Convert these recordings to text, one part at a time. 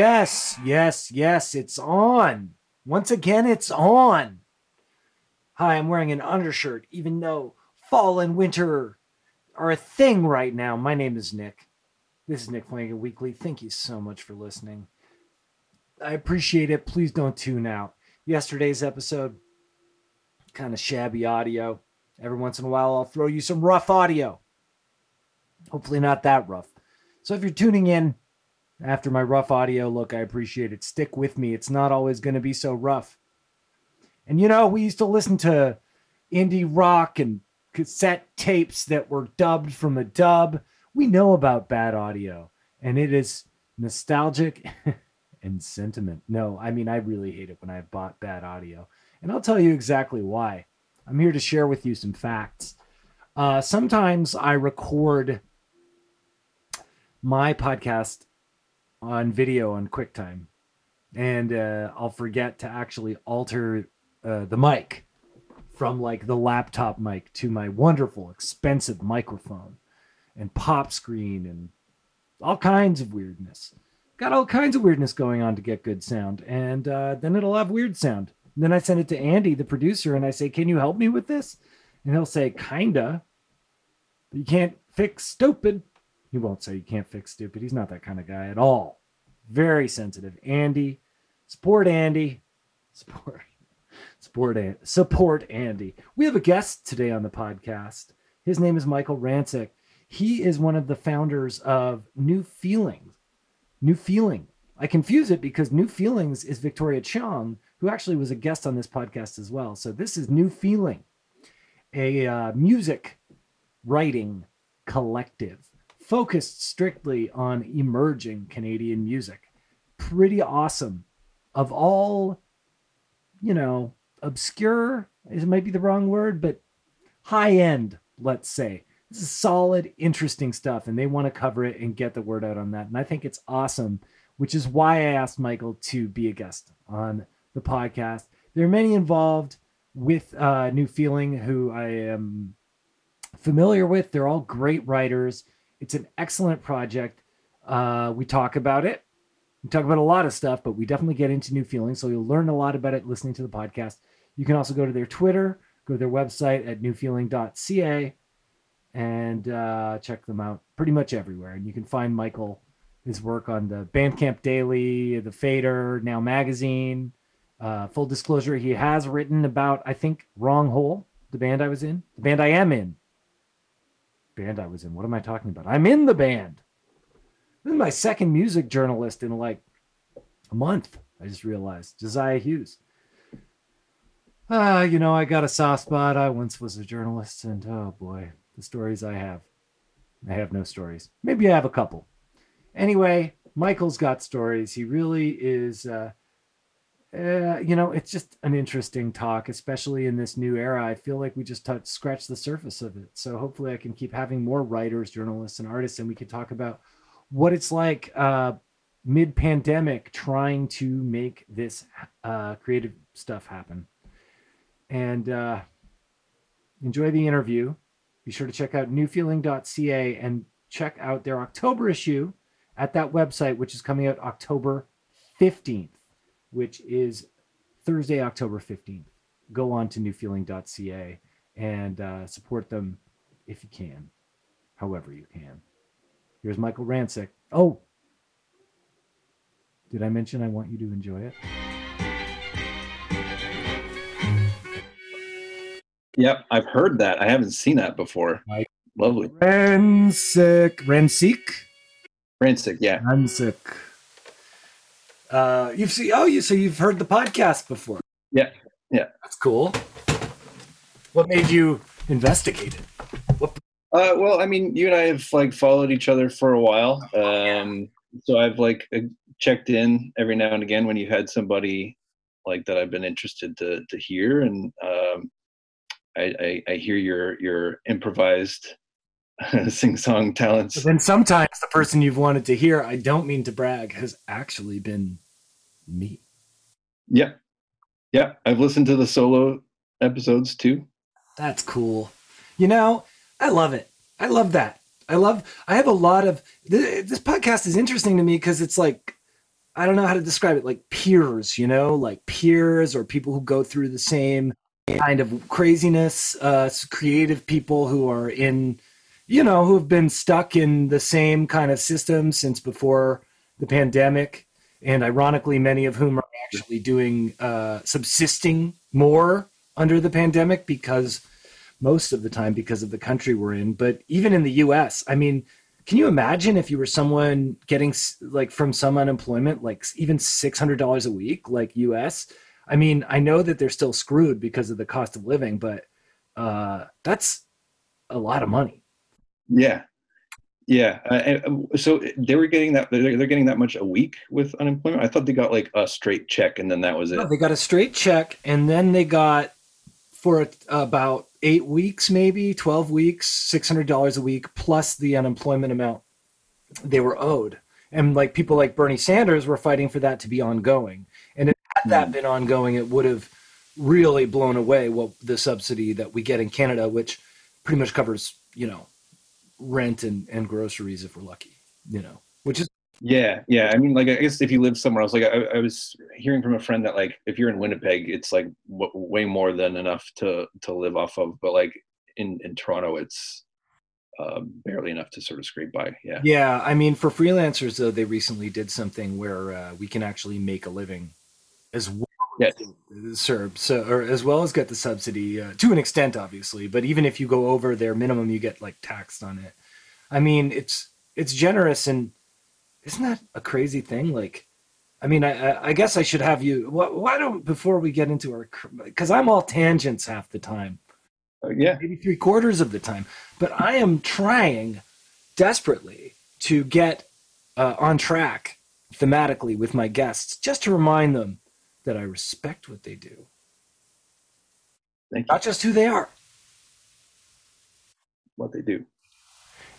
Yes, yes, yes, it's on. Once again, it's on. Hi, I'm wearing an undershirt, even though fall and winter are a thing right now. My name is Nick. This is Nick Flanagan Weekly. Thank you so much for listening. I appreciate it. Please don't tune out. Yesterday's episode, kind of shabby audio. Every once in a while, I'll throw you some rough audio. Hopefully, not that rough. So, if you're tuning in after my rough audio, look, I appreciate it. Stick with me. It's not always going to be so rough. And you know, we used to listen to indie rock and cassette tapes that were dubbed from a dub. We know about bad audio, and it is nostalgic and sentiment. No, I mean, I really hate it when I've bought bad audio. And I'll tell you exactly why. I'm here to share with you some facts. Uh, sometimes I record my podcast on video on QuickTime, and uh, I'll forget to actually alter uh, the mic from like the laptop mic to my wonderful, expensive microphone and pop screen and all kinds of weirdness. Got all kinds of weirdness going on to get good sound, and uh, then it'll have weird sound. And then I send it to Andy, the producer, and I say, "Can you help me with this?" And he'll say, "Kinda." But you can't fix stupid. He won't say you can't fix stupid. He's not that kind of guy at all. Very sensitive. Andy, support Andy. Support. Support, support Andy. We have a guest today on the podcast. His name is Michael Rancic. He is one of the founders of New Feelings. New Feeling. I confuse it because New Feelings is Victoria Chong, who actually was a guest on this podcast as well. So this is New Feeling, a uh, music writing collective focused strictly on emerging Canadian music. Pretty awesome. Of all, you know, obscure, it might be the wrong word, but high end, let's say. This is solid, interesting stuff, and they want to cover it and get the word out on that. And I think it's awesome, which is why I asked Michael to be a guest on the podcast. There are many involved with uh, New Feeling who I am familiar with. They're all great writers. It's an excellent project. Uh, we talk about it. We talk about a lot of stuff, but we definitely get into New Feelings. So you'll learn a lot about it listening to the podcast. You can also go to their Twitter, go to their website at newfeeling.ca and uh, check them out pretty much everywhere. And you can find Michael, his work on the Bandcamp Daily, the Fader, Now Magazine. Uh, full disclosure, he has written about, I think, Wrong Hole, the band I was in, the band I am in. Band I was in. What am I talking about? I'm in the band. This is my second music journalist in like a month. I just realized Josiah Hughes. Ah, uh, you know, I got a soft spot. I once was a journalist, and oh boy, the stories I have. I have no stories. Maybe I have a couple. Anyway, Michael's got stories. He really is. Uh, uh, you know, it's just an interesting talk, especially in this new era. I feel like we just touched, scratched the surface of it. So hopefully, I can keep having more writers, journalists, and artists, and we can talk about what it's like uh, mid-pandemic trying to make this uh, creative stuff happen. And uh, enjoy the interview. Be sure to check out newfeeling.ca and check out their October issue at that website, which is coming out October 15th which is Thursday, October 15th. Go on to newfeeling.ca and uh, support them if you can, however you can. Here's Michael Rancic. Oh, did I mention I want you to enjoy it? Yep, I've heard that. I haven't seen that before. Mike. Lovely. Rancic. Rancic? Rancic, yeah. Rancic. Uh, you've seen, oh, you so you've heard the podcast before. Yeah, yeah, that's cool. What made you investigate it? What? Uh, well, I mean, you and I have like followed each other for a while, um, so I've like uh, checked in every now and again when you had somebody like that I've been interested to to hear, and um, I, I, I hear your your improvised sing song talents. But then sometimes the person you've wanted to hear, I don't mean to brag, has actually been me. Yeah. Yeah. I've listened to the solo episodes too. That's cool. You know, I love it. I love that. I love, I have a lot of, this podcast is interesting to me because it's like, I don't know how to describe it, like peers, you know, like peers or people who go through the same kind of craziness, uh, creative people who are in, you know, who have been stuck in the same kind of system since before the pandemic. And ironically, many of whom are actually doing, uh, subsisting more under the pandemic because most of the time because of the country we're in. But even in the US, I mean, can you imagine if you were someone getting like from some unemployment, like even $600 a week, like US? I mean, I know that they're still screwed because of the cost of living, but uh, that's a lot of money. Yeah, yeah. Uh, uh, so they were getting that. They're, they're, getting that much a week with unemployment. I thought they got like a straight check, and then that was it. No, they got a straight check, and then they got for about eight weeks, maybe twelve weeks, six hundred dollars a week plus the unemployment amount they were owed. And like people like Bernie Sanders were fighting for that to be ongoing. And if had that hmm. been ongoing, it would have really blown away what the subsidy that we get in Canada, which pretty much covers, you know, rent and, and groceries if we're lucky, you know, which is yeah, yeah. I mean, like, I guess if you live somewhere else, like, I, I was hearing from a friend that, like, if you're in Winnipeg, it's like w- way more than enough to to live off of. But like in in Toronto, it's uh, barely enough to sort of scrape by. Yeah. Yeah, I mean, for freelancers though, they recently did something where uh, we can actually make a living as well yes. CERB so or as well as get the subsidy uh, to an extent obviously but even if you go over their minimum you get like taxed on it. I mean it's it's generous and isn't that a crazy thing? Like i mean i i guess i should have you why, why don't before we get into our because i'm all tangents half the time. Uh, yeah. Maybe three quarters of the time. But i am trying desperately to get uh, on track thematically with my guests just to remind them that I respect what they do. Not just who they are. What they do.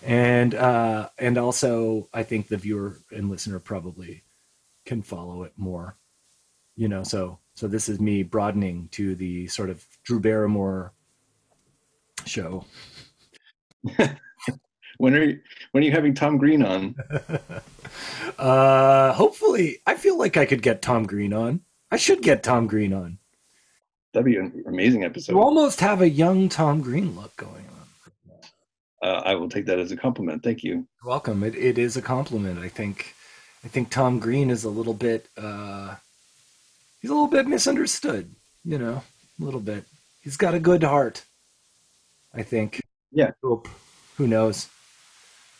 And uh, and also I think the viewer and listener probably can follow it more. You know, so so this is me broadening to the sort of Drew Barrymore show. when are you when are you having Tom Green on? uh hopefully I feel like I could get Tom Green on. I should get Tom Green on. That'd be an amazing episode. You almost have a young Tom Green look going on. Uh, I will take that as a compliment. Thank you. You're welcome. It, it is a compliment. I think. I think Tom Green is a little bit. Uh, he's a little bit misunderstood. You know, a little bit. He's got a good heart. I think. Yeah. Who knows?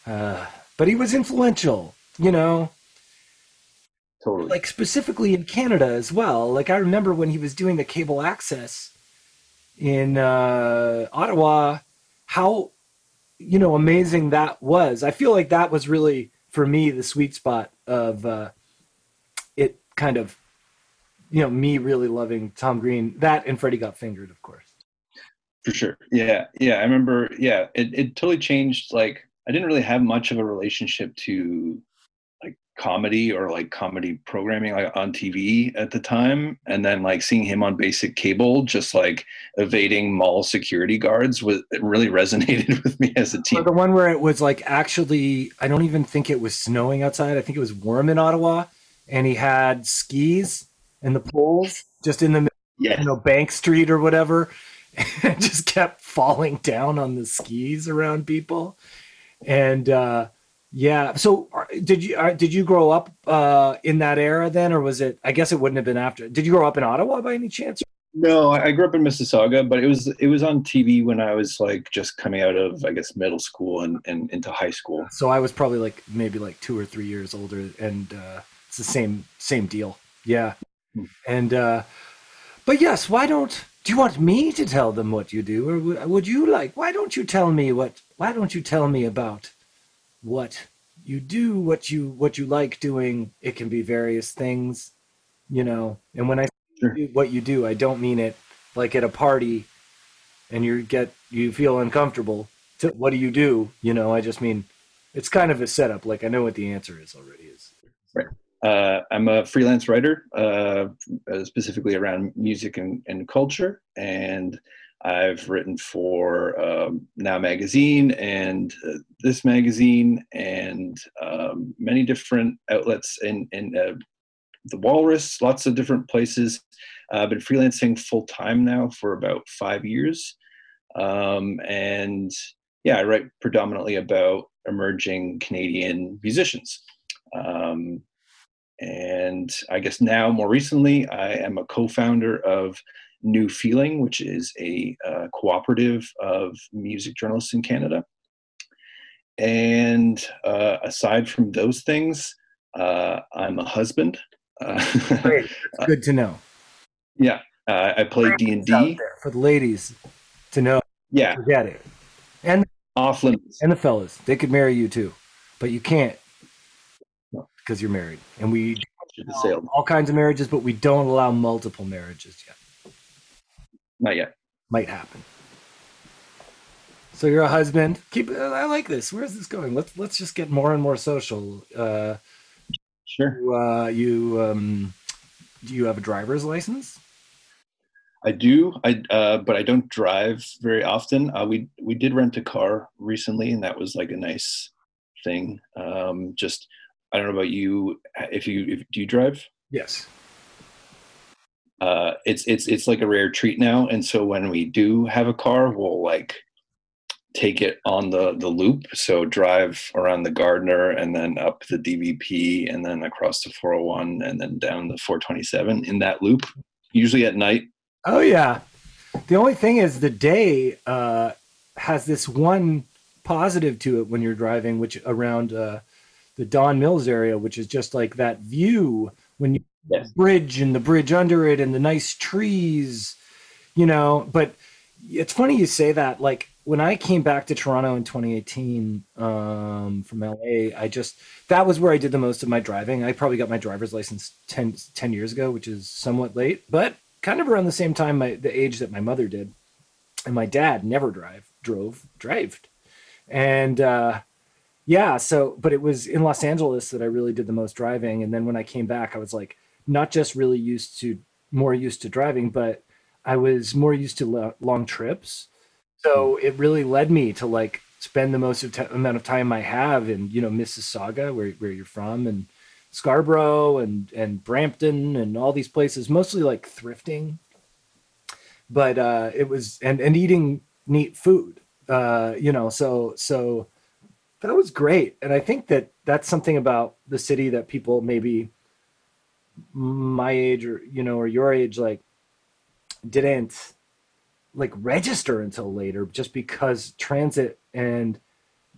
Uh, but he was influential. You know, Totally. Like specifically in Canada as well. Like I remember when he was doing the cable access in uh, Ottawa, how you know amazing that was. I feel like that was really for me the sweet spot of uh, it. Kind of, you know, me really loving Tom Green. That and Freddy got fingered, of course. For sure. Yeah, yeah. I remember. Yeah, it it totally changed. Like I didn't really have much of a relationship to comedy or like comedy programming like on TV at the time and then like seeing him on basic cable just like evading mall security guards was it really resonated with me as a teen. the one where it was like actually I don't even think it was snowing outside. I think it was warm in Ottawa and he had skis and the poles just in the yeah. you know Bank Street or whatever and just kept falling down on the skis around people and uh yeah. So did you uh, did you grow up uh, in that era then, or was it? I guess it wouldn't have been after. Did you grow up in Ottawa by any chance? No, I grew up in Mississauga, but it was it was on TV when I was like just coming out of I guess middle school and, and into high school. So I was probably like maybe like two or three years older, and uh, it's the same same deal. Yeah, hmm. and uh, but yes, why don't do you want me to tell them what you do, or would you like? Why don't you tell me what? Why don't you tell me about? What you do, what you what you like doing. It can be various things, you know. And when I sure. say what you do, I don't mean it like at a party and you get you feel uncomfortable. To, what do you do? You know, I just mean it's kind of a setup. Like I know what the answer is already. Is right. Uh, I'm a freelance writer, uh, specifically around music and, and culture, and I've written for um, Now Magazine and uh, this magazine and um, many different outlets in, in uh, the Walrus, lots of different places. I've been freelancing full time now for about five years. Um, and yeah, I write predominantly about emerging Canadian musicians. Um, and I guess now, more recently, I am a co founder of New Feeling, which is a uh, cooperative of music journalists in Canada. And uh, aside from those things, uh, I'm a husband. Uh, Great. Good to know. Yeah, uh, I play D and D for the ladies to know. Yeah, forget it. And off limits. And the fellas, they could marry you too, but you can't because you're married. And we all kinds of marriages, but we don't allow multiple marriages yet. Not yet. Might happen. So you're a husband. Keep. I like this. Where's this going? Let's let's just get more and more social. Uh, sure. You, uh, you um, do you have a driver's license? I do. I uh, but I don't drive very often. Uh, we we did rent a car recently, and that was like a nice thing. Um, just I don't know about you. If you if, do you drive? Yes uh, it's it's it's like a rare treat now. And so when we do have a car, we'll like take it on the the loop. So drive around the Gardiner and then up the DVP and then across the 401 and then down the 427 in that loop. Usually at night. Oh yeah. The only thing is the day uh, has this one positive to it when you're driving, which around uh, the Don Mills area, which is just like that view when you yes. bridge and the bridge under it and the nice trees, you know. But it's funny you say that. Like when I came back to Toronto in 2018 um, from LA, I just that was where I did the most of my driving. I probably got my driver's license 10, 10 years ago, which is somewhat late, but kind of around the same time, my, the age that my mother did. And my dad never drive drove drived, and uh, yeah. So, but it was in Los Angeles that I really did the most driving. And then when I came back, I was like, not just really used to more used to driving, but I was more used to lo- long trips. So it really led me to like spend the most of t- amount of time I have in you know Mississauga, where where you're from, and Scarborough and and Brampton and all these places, mostly like thrifting. But uh, it was and and eating neat food, uh, you know. So so that was great, and I think that that's something about the city that people maybe my age or you know or your age like didn't like register until later just because transit and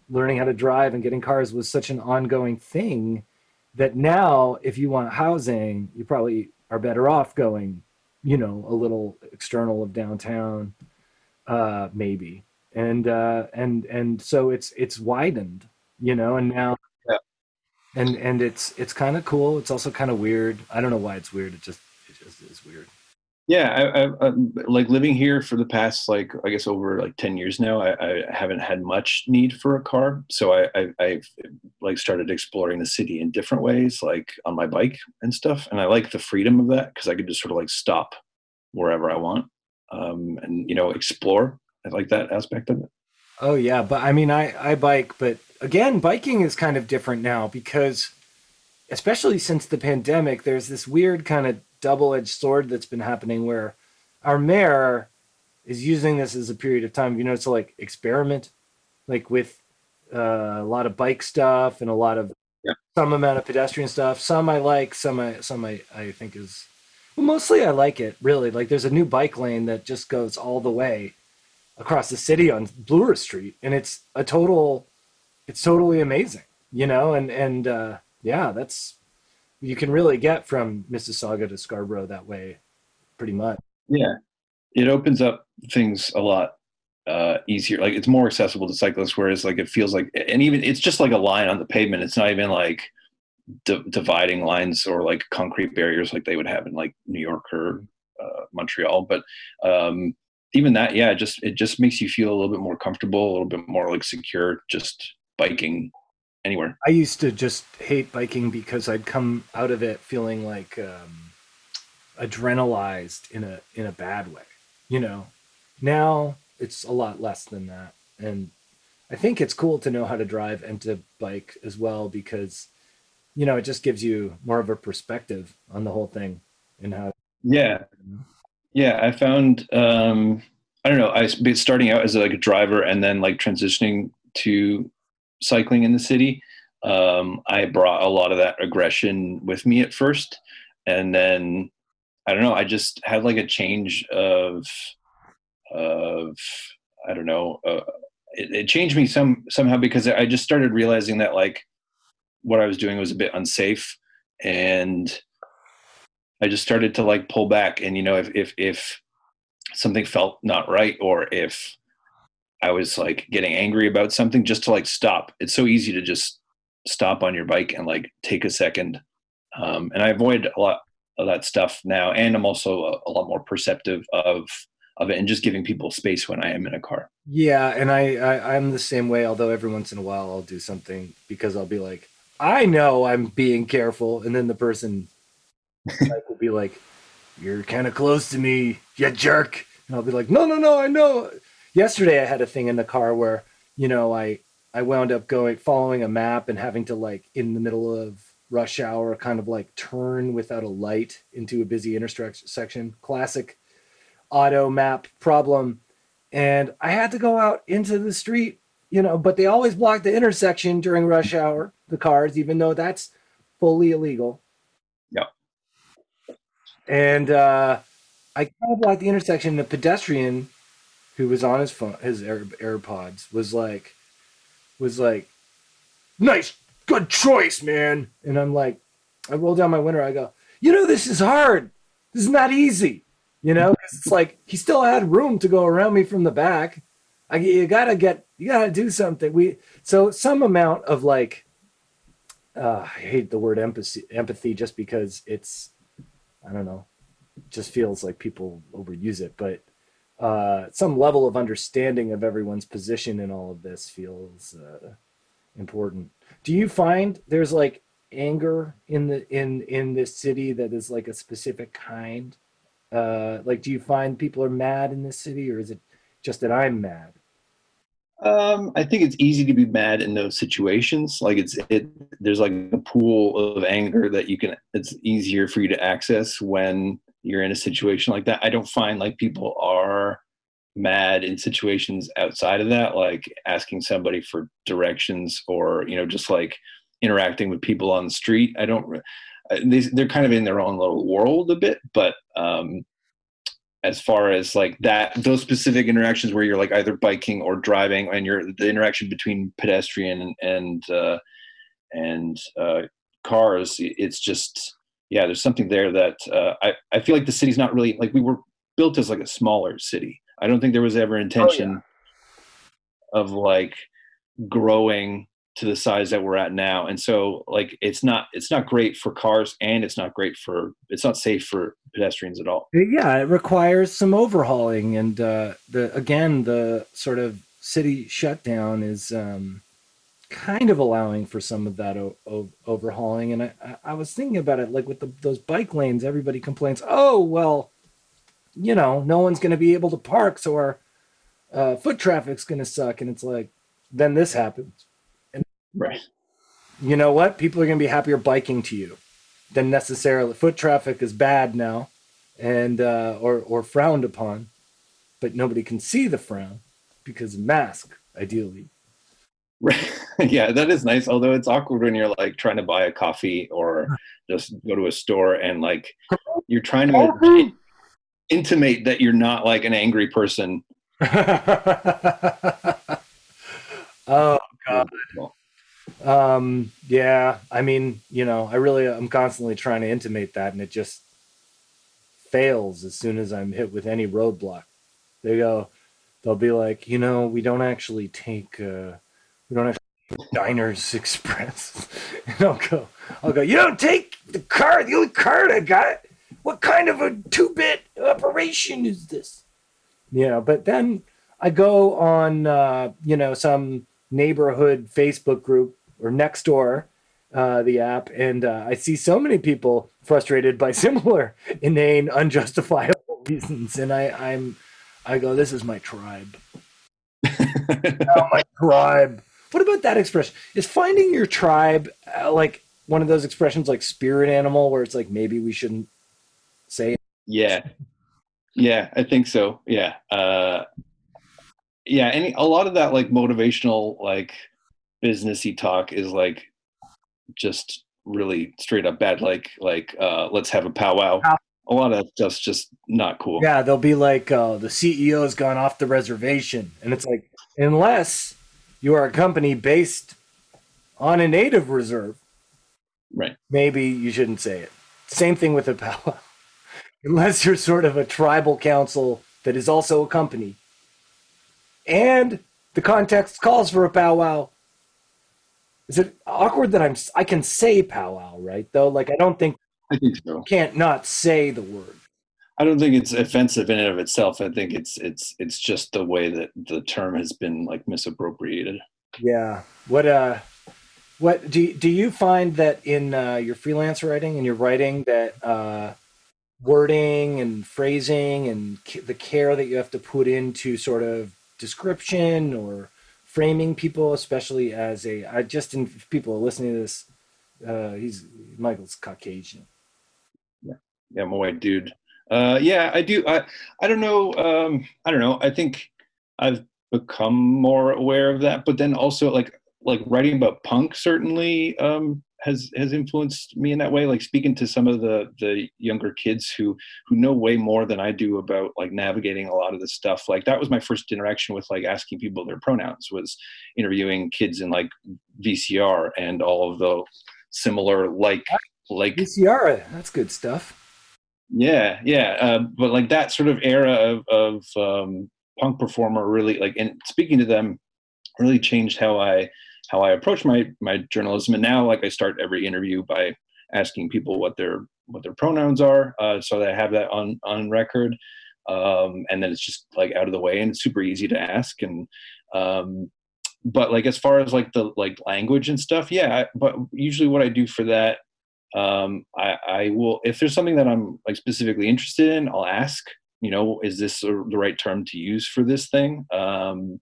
learning how to drive and getting cars was such an ongoing thing that now if you want housing you probably are better off going you know a little external of downtown uh maybe. And uh and and so it's it's widened you know and now and and it's it's kind of cool. It's also kind of weird. I don't know why it's weird. It just it just is weird. Yeah, I, I, I'm like living here for the past like I guess over like ten years now. I, I haven't had much need for a car, so I, I I've like started exploring the city in different ways, like on my bike and stuff. And I like the freedom of that because I could just sort of like stop wherever I want um, and you know explore. I like that aspect of it. Oh yeah, but I mean, I I bike, but again, biking is kind of different now because, especially since the pandemic, there's this weird kind of double-edged sword that's been happening where our mayor is using this as a period of time, you know, to like experiment, like with uh, a lot of bike stuff and a lot of yeah. some amount of pedestrian stuff. Some I like, some I some I I think is well, mostly I like it really. Like there's a new bike lane that just goes all the way across the city on Bloor Street, and it's a total, it's totally amazing, you know, and and uh, yeah, that's you can really get from Mississauga to Scarborough that way, pretty much. Yeah, it opens up things a lot uh, easier. Like it's more accessible to cyclists, whereas like it feels like, and even it's just like a line on the pavement. It's not even like d- dividing lines or like concrete barriers like they would have in like New York or uh, Montreal. But um, even that, yeah, it just it just makes you feel a little bit more comfortable, a little bit more like secure, just biking anywhere. I used to just hate biking because I'd come out of it feeling like um, adrenalized in a in a bad way. You know, now it's a lot less than that, and I think it's cool to know how to drive and to bike as well because you know, it just gives you more of a perspective on the whole thing and how. Yeah, yeah. I found um, I don't know. I starting out as like a driver and then like transitioning to cycling in the city. Um, I brought a lot of that aggression with me at first, and then I don't know. I just had like a change of of I don't know. Uh, it, it changed me some somehow because I just started realizing that like what I was doing was a bit unsafe, and I just started to like pull back. And you know, if if if something felt not right, or if I was like getting angry about something, just to like stop. It's so easy to just stop on your bike and like take a second. Um, and I avoid a lot of that stuff now, and I'm also a, a lot more perceptive of of it and just giving people space when I am in a car. Yeah, and I, I I'm the same way. Although every once in a while I'll do something because I'll be like, I know I'm being careful, and then the person like, will be like, "You're kind of close to me, you jerk," and I'll be like, "No, no, no, I know." Yesterday I had a thing in the car where you know I I wound up going following a map and having to like in the middle of rush hour kind of like turn without a light into a busy intersection. Classic auto map problem. And I had to go out into the street, you know, but they always block the intersection during rush hour, the cars, even though that's fully illegal. Yeah. And uh, I kind of blocked the intersection. The pedestrian who was on his phone, his Air, AirPods, was like, was like, nice, good choice, man. And I'm like, I roll down my window. I go, you know, this is hard. This is not easy. You know, it's like he still had room to go around me from the back. I, you gotta get, you gotta do something. We so some amount of like, uh, I hate the word empathy, empathy, just because it's, I don't know, just feels like people overuse it, but uh, some level of understanding of everyone's position in all of this feels uh, important. Do you find there's like anger in the in in this city that is like a specific kind? Uh, like, do you find people are mad in this city, or is it just that I'm mad? Um, I think it's easy to be mad in those situations. Like it's it. There's like a pool of anger that you can. It's easier for you to access when you're in a situation like that. I don't find like people are mad in situations outside of that, like asking somebody for directions or you know just like interacting with people on the street. I don't they, they're kind of in their own little world a bit but um as far as like that those specific interactions where you're like either biking or driving and you're the interaction between pedestrian and uh and uh cars it's just yeah there's something there that uh i i feel like the city's not really like we were built as like a smaller city. I don't think there was ever intention oh, yeah. of like growing to the size that we're at now. And so like it's not it's not great for cars and it's not great for it's not safe for pedestrians at all. Yeah it requires some overhauling and uh the again the sort of city shutdown is um kind of allowing for some of that o- o- overhauling and I, I was thinking about it like with the, those bike lanes everybody complains oh well you know no one's going to be able to park so our uh, foot traffic's going to suck and it's like then this happens Right. You know what? People are going to be happier biking to you than necessarily. Foot traffic is bad now, and uh, or or frowned upon, but nobody can see the frown because mask, ideally. Right. yeah, that is nice. Although it's awkward when you're like trying to buy a coffee or just go to a store and like you're trying to intimate that you're not like an angry person. oh God. Um, yeah, I mean, you know, I really, I'm constantly trying to intimate that, and it just fails as soon as I'm hit with any roadblock. They go, they'll be like, you know, we don't actually take, uh, we don't have Diners Express. and I'll go, I'll go, you don't take the car, the only card I got. What kind of a two-bit operation is this? Yeah, but then I go on, uh, you know, some neighborhood Facebook group or Nextdoor, uh, the app, and uh, I see so many people frustrated by similar inane, unjustifiable reasons, and I, I'm, I go, this is my tribe. oh, my tribe. What about that expression? Is finding your tribe uh, like one of those expressions like spirit animal where it's like maybe we shouldn't say? Yeah. Yeah, I think so. Yeah. Uh yeah, any a lot of that like motivational like businessy talk is like just really straight up bad like like uh let's have a powwow. A lot of stuff's just not cool. Yeah, they'll be like uh, the CEO's gone off the reservation, and it's like unless you are a company based on a native reserve, Right. maybe you shouldn't say it. Same thing with a powwow. Unless you're sort of a tribal council that is also a company. And the context calls for a powwow. Is it awkward that I'm I can say powwow, right? Though like I don't think I think so. can't not say the word. I don't think it's offensive in and of itself. I think it's it's it's just the way that the term has been like misappropriated. Yeah. What uh what do do you find that in uh, your freelance writing and your writing that uh wording and phrasing and c- the care that you have to put into sort of description or framing people especially as a I just in people are listening to this uh he's Michael's Caucasian. Yeah, I'm a white dude. Uh, yeah, I do. I I don't know. Um, I don't know. I think I've become more aware of that. But then also like like writing about punk certainly um, has has influenced me in that way. Like speaking to some of the the younger kids who who know way more than I do about like navigating a lot of this stuff. Like that was my first interaction with like asking people their pronouns was interviewing kids in like VCR and all of the similar like like VCR, that's good stuff. Yeah, yeah, uh, but like that sort of era of, of um, punk performer really like, and speaking to them really changed how I how I approach my my journalism. And now, like, I start every interview by asking people what their what their pronouns are, uh, so that I have that on on record. Um, and then it's just like out of the way, and it's super easy to ask. And um, but like as far as like the like language and stuff, yeah. But usually, what I do for that um, I, I will if there's something that i'm like specifically interested in i'll ask you know is this the the right term to use for this thing? Um,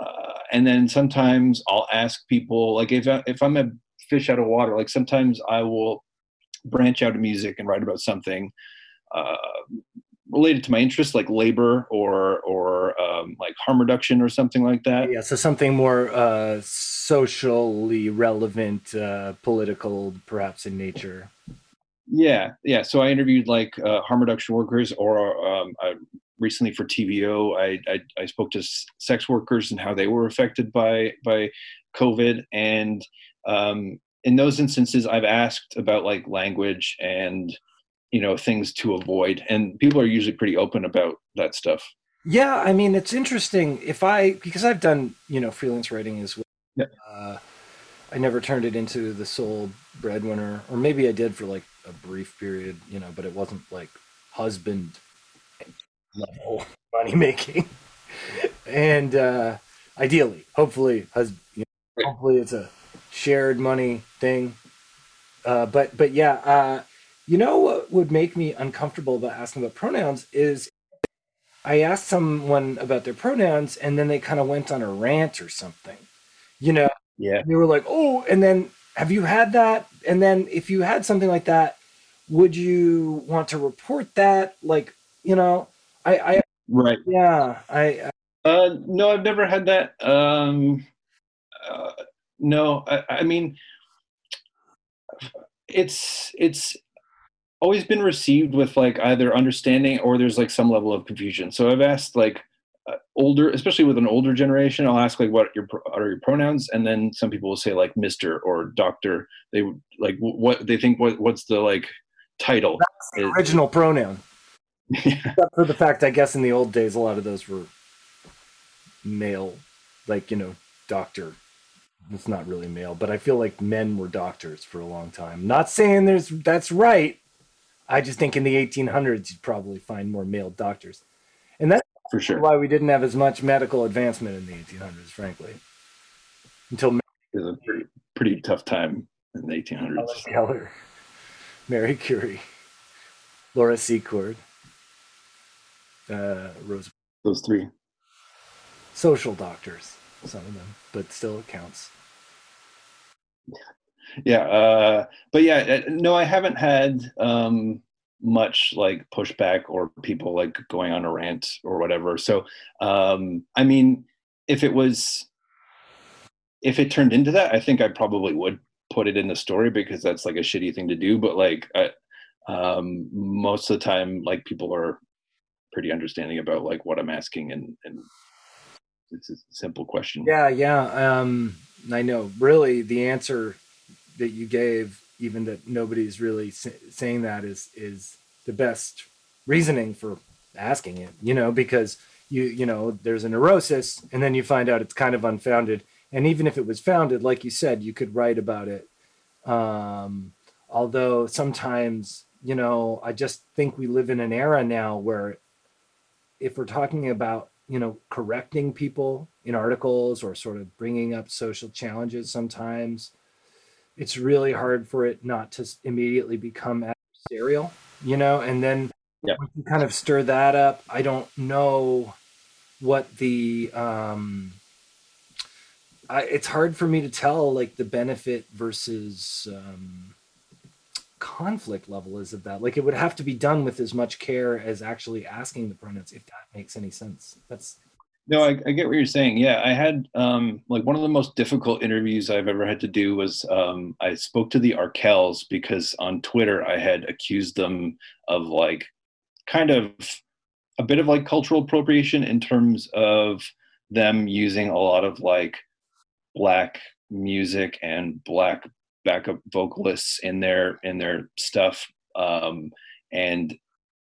uh, and then sometimes i'll ask people like if, I, if i'm a fish out of water like sometimes i will branch out of music and write about something uh, related to my interests, like labor or or um, like harm reduction or something like that Yeah, so something more uh, socially relevant, uh, political, perhaps in nature. Yeah, yeah. So I interviewed like uh, harm reduction workers, or um, I, recently for TVO, I, I I spoke to sex workers and how they were affected by by COVID, and um, in those instances, I've asked about like language and you know things to avoid, and people are usually pretty open about that stuff. Yeah, I mean, it's interesting if I because I've done you know freelance writing as well. Yeah. Uh, I never turned it into the sole breadwinner, or maybe I did for like a brief period, you know, but it wasn't like husband level money making. and uh, ideally, hopefully, hus- you know, hopefully it's a shared money thing. Uh, but but yeah, uh, you know what would make me uncomfortable about asking about pronouns is I asked someone about their pronouns and then they kind of went on a rant or something. You know, Yeah, they were like, "Oh," and then have you had that? And then if you had something like that, would you want to report that? Like, you know, I, I right. yeah, I, I Uh, no, I've never had that. Um, uh, no, I, I mean, it's it's always been received with like either understanding or there's like some level of confusion. So I've asked like uh, older, especially with an older generation, I'll ask like what your pro- are your pronouns, and then some people will say like Mister or Doctor. They like what they think what what's the like title. the original pronoun. Yeah. Except for the fact, I guess in the old days, a lot of those were male, like you know, doctor. It's not really male, but I feel like men were doctors for a long time. Not saying there's that's right. I just think in the 1800s you'd probably find more male doctors, and that's for sure. why we didn't have as much medical advancement in the 1800s, frankly, until It was a pretty pretty tough time in the 1800s. Helen Keller, Mary Curie, Laura Secord, uh, Rose Those three. social doctors, some of them, but still it counts. Yeah uh but yeah uh, no i haven't had um much like pushback or people like going on a rant or whatever. So um i mean if it was if it turned into that i think i probably would put it in the story because that's like a shitty thing to do. But like I, um most of the time like people are pretty understanding about like what i'm asking and and it's a simple question. Yeah yeah um i know. Really the answer that you gave even that nobody's really saying that is is the best reasoning for asking it you know because you you know there's a neurosis and then you find out it's kind of unfounded. And even if it was founded like you said you could write about it. Um although sometimes you know i just think we live in an era now where if we're talking about you know correcting people in articles or sort of bringing up social challenges sometimes it's really hard for it not to immediately become adversarial, you know, and then yeah. you kind of stir that up. I don't know what the um I, it's hard for me to tell like the benefit versus um conflict level is of that like it would have to be done with as much care as actually asking the pronouns if that makes any sense that's no, I, I, get what you're saying. Yeah, I had um, like one of the most difficult interviews I've ever had to do was um, I spoke to the Arkells because on Twitter I had accused them of like kind of a bit of like cultural appropriation in terms of them using a lot of like black music and black backup vocalists in their in their stuff um, and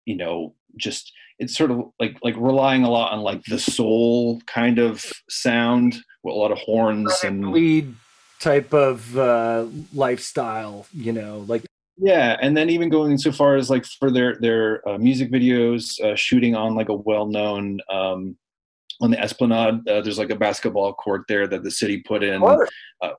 you know just it's sort of like like relying a lot on like the soul kind of sound with a lot of horns and lead type of uh lifestyle you know like yeah and then even going so far as like for their their uh, music videos uh, shooting on like a well-known um on the esplanade uh, there's like a basketball court there that the city put in uh,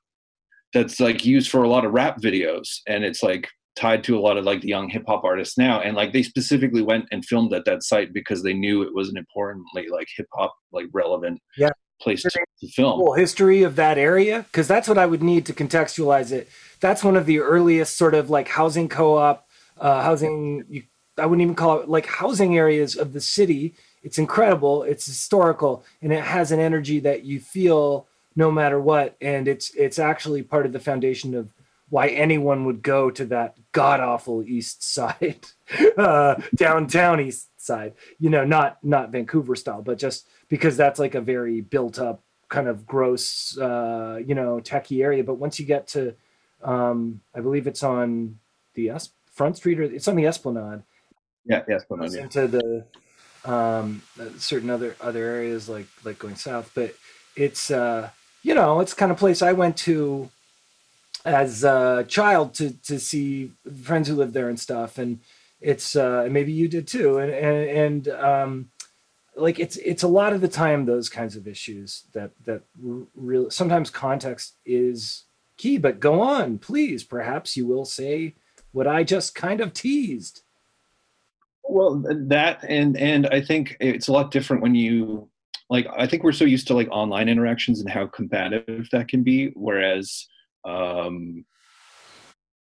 that's like used for a lot of rap videos. And it's like tied to a lot of like the young hip hop artists now and like they specifically went and filmed at that site because they knew it was an importantly like hip hop like relevant yeah. place to, to film. Whole history of that area? Because that's what I would need to contextualize it. That's one of the earliest sort of like housing co-op uh, housing you, I wouldn't even call it like housing areas of the city. It's incredible. It's historical and it has an energy that you feel no matter what and it's it's actually part of the foundation of why anyone would go to that god awful east side, uh, downtown east side. You know, not not Vancouver style, but just because that's like a very built up kind of gross, uh, you know, techie area. But once you get to, um, I believe it's on the es- front street or it's on the Esplanade. Yeah, the Esplanade. Yeah. Into the um, uh, certain other other areas like like going south, but it's uh, you know it's kind of place I went to as a child to to see friends who live there and stuff. And it's uh maybe you did too. And and, and um like it's it's a lot of the time those kinds of issues that that really sometimes context is key but go on please. Perhaps you will say what i just kind of teased. Well that and and i think it's a lot different when you like i think we're so used to like online interactions and how combative that can be whereas um,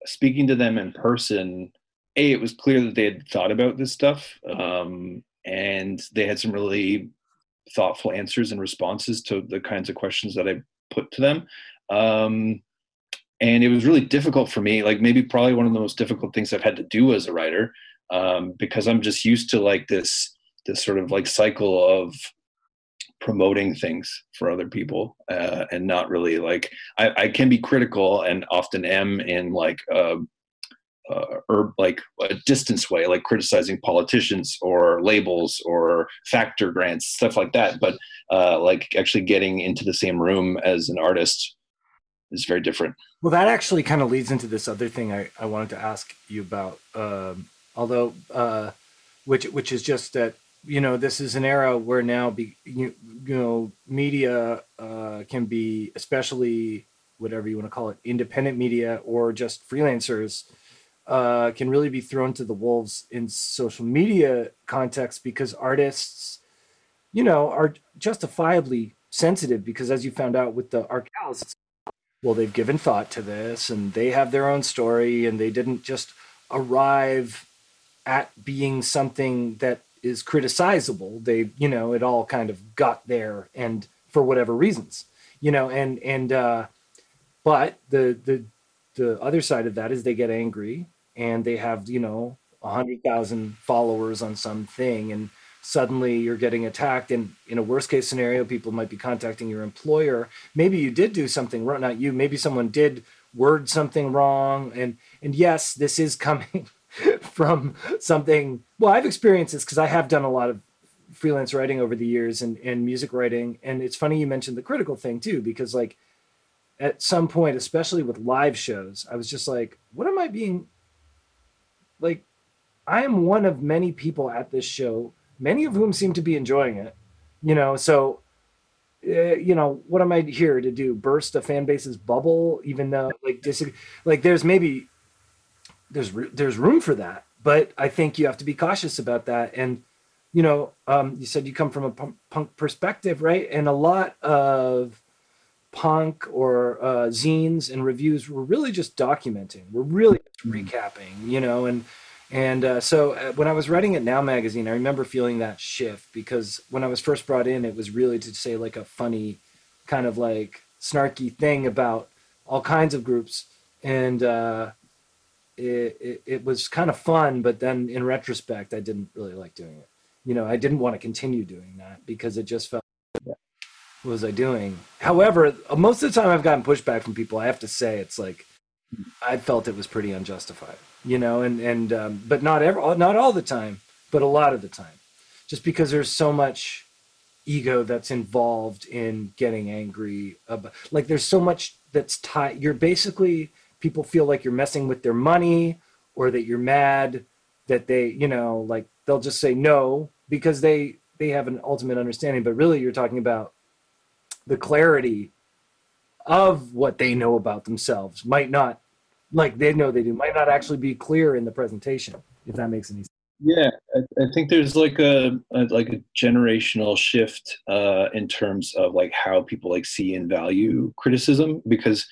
speaking to them in person, a it was clear that they had thought about this stuff, um, and they had some really thoughtful answers and responses to the kinds of questions that I put to them. Um, and it was really difficult for me, like maybe probably one of the most difficult things I've had to do as a writer, um, because I'm just used to like this this sort of like cycle of promoting things for other people uh, and not really like I, I, can be critical and often am in like uh, uh, or like a distance way, like criticizing politicians or labels or FACTOR grants, stuff like that. But uh, like actually getting into the same room as an artist is very different. Well, that actually kind of leads into this other thing I, I wanted to ask you about. Um, although, uh, which which is just that you know this is an era where now be you, you know media uh, can be especially whatever you want to call it independent media or just freelancers uh, can really be thrown to the wolves in social media context because artists you know are justifiably sensitive because as you found out with the Arkells well, they've given thought to this and they have their own story and they didn't just arrive at being something that is criticizable. They, you know, it all kind of got there and for whatever reasons, you know, and, and, uh, but the, the, the other side of that is they get angry and they have, you know, a hundred thousand followers on something and suddenly you're getting attacked and in a worst case scenario people might be contacting your employer maybe you did do something wrong not you maybe someone did word something wrong and and yes this is coming from something well i've experienced this because i have done a lot of freelance writing over the years and, and music writing and it's funny you mentioned the critical thing too because like at some point especially with live shows i was just like what am i being like i am one of many people at this show many of whom seem to be enjoying it. You know, so uh, you know, what am I here to do? Burst a fan base's bubble, even though like dis- like there's maybe there's there's room for that, but I think you have to be cautious about that. And you know, um, you said you come from a punk, perspective, right? And a lot of punk or uh, zines and reviews were really just documenting. We're really mm-hmm. recapping, you know, and and uh, so uh, when I was writing at Now Magazine, I remember feeling that shift because when I was first brought in, it was really to say like a funny, kind of like snarky thing about all kinds of groups, and uh, it, it, it was kind of fun. But then in retrospect, I didn't really like doing it. You know, I didn't want to continue doing that because it just felt. What was I doing? However, most of the time I've gotten pushback from people. I have to say, it's like I felt it was pretty unjustified you know, and and um, but not ever, not all the time, but a lot of the time, just because there's so much ego that's involved in getting angry about, like there's so much that's tied. You're basically people feel like you're messing with their money or that you're mad that they, you know, like they'll just say no because they they have an ultimate understanding, but really you're talking about the clarity of what they know about themselves might not like they know they do might not actually be clear in the presentation if that makes any sense. Yeah i, I think there's like a, a, like a generational shift uh in terms of like how people like see and value criticism because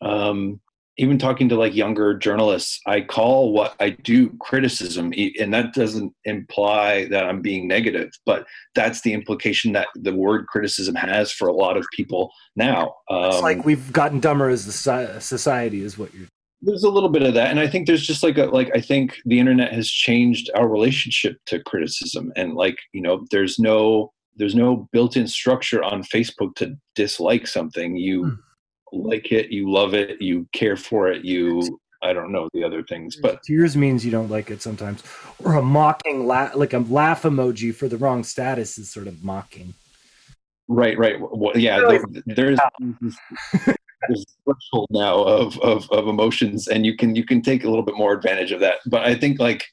um even talking to like younger journalists i call what i do criticism and that doesn't imply that i'm being negative but that's the implication that the word criticism has for a lot of people now um, it's like we've gotten dumber as a society is what you're there's a little bit of that and i think there's just like a like i think the internet has changed our relationship to criticism and like you know there's no there's no built-in structure on facebook to dislike something you mm. Like it you love it you care for it you i don't know the other things but tears means you don't like it sometimes. Or a mocking laugh like a laugh emoji for the wrong status is sort of mocking. Right right. Well, yeah there's there's threshold now of, of of emotions and you can you can take a little bit more advantage of that. But i think like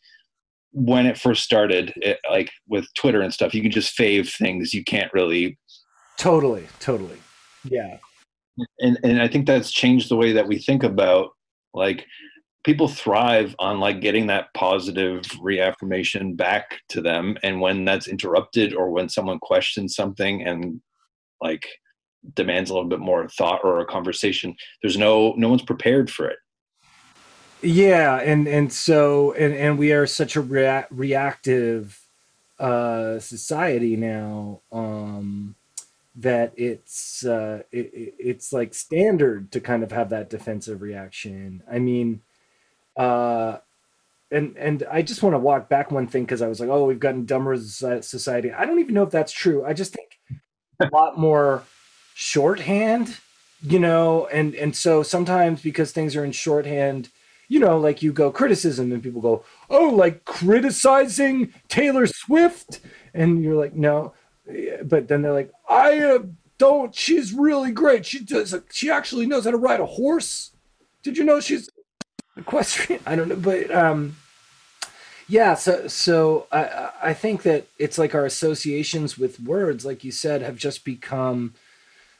when it first started it, like with twitter and stuff you can just fave things you can't really totally totally. Yeah and and i think that's changed the way that we think about like people thrive on like getting that positive reaffirmation back to them. And when that's interrupted or when someone questions something and like demands a little bit more thought or a conversation there's no no one's prepared for it. Yeah and and so and and we are such a rea- reactive uh society now um that it's uh it, it's like standard to kind of have that defensive reaction i mean uh and and i just want to walk back one thing because i was like oh we've gotten dumber as society i don't even know if that's true i just think a lot more shorthand, you know, and and so sometimes because things are in shorthand, you know, like you go criticism and people go, "Oh, like criticizing Taylor Swift." And you're like, "No." But then they're like, "I uh, don't she's really great. She does she actually knows how to ride a horse." Did you know she's equestrian? I don't know, but um yeah, so so I I think that it's like our associations with words, like you said, have just become